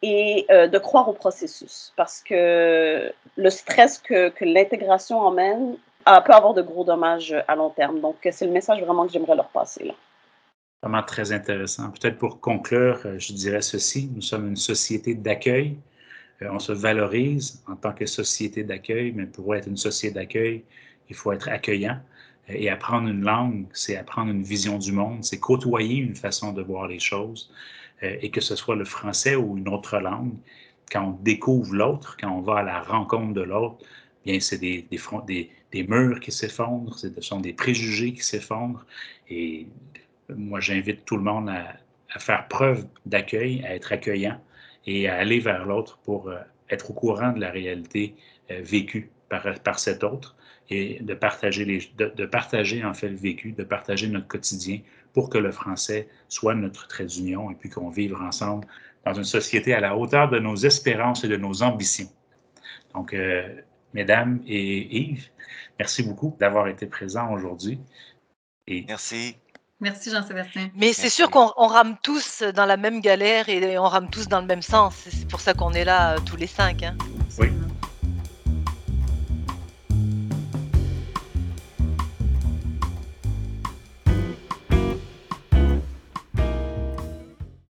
et euh, de croire au processus parce que le stress que, l'intégration emmène peut avoir de gros dommages à long terme. Donc, c'est le message vraiment que j'aimerais leur passer là. Vraiment très intéressant. Peut-être pour conclure, euh, je dirais ceci. Nous sommes une société d'accueil. Euh, on se valorise en tant que société d'accueil, mais pour être une société d'accueil, il faut être accueillant. Euh, et apprendre une langue, c'est apprendre une vision du monde, c'est côtoyer une façon de voir les choses. Et que ce soit le français ou une autre langue, quand on découvre l'autre, quand on va à la rencontre de l'autre, bien, c'est des, murs qui s'effondrent, ce sont des préjugés qui s'effondrent. Et moi, j'invite tout le monde à, faire preuve d'accueil, à être accueillant et à aller vers l'autre pour euh, être au courant de la réalité euh, vécue par cet autre et de partager, les, de, partager en fait le vécu, de partager notre quotidien pour que le français soit notre trait d'union et puis qu'on vive ensemble dans une société à la hauteur de nos espérances et de nos ambitions. Donc, euh, mesdames et Yves, merci beaucoup d'avoir été présents aujourd'hui. Et merci. Merci Jean-Sébastien. Mais c'est sûr qu'on rame tous dans la même galère et on rame tous dans le même sens. C'est pour ça qu'on est là euh, tous les cinq. Hein. Oui.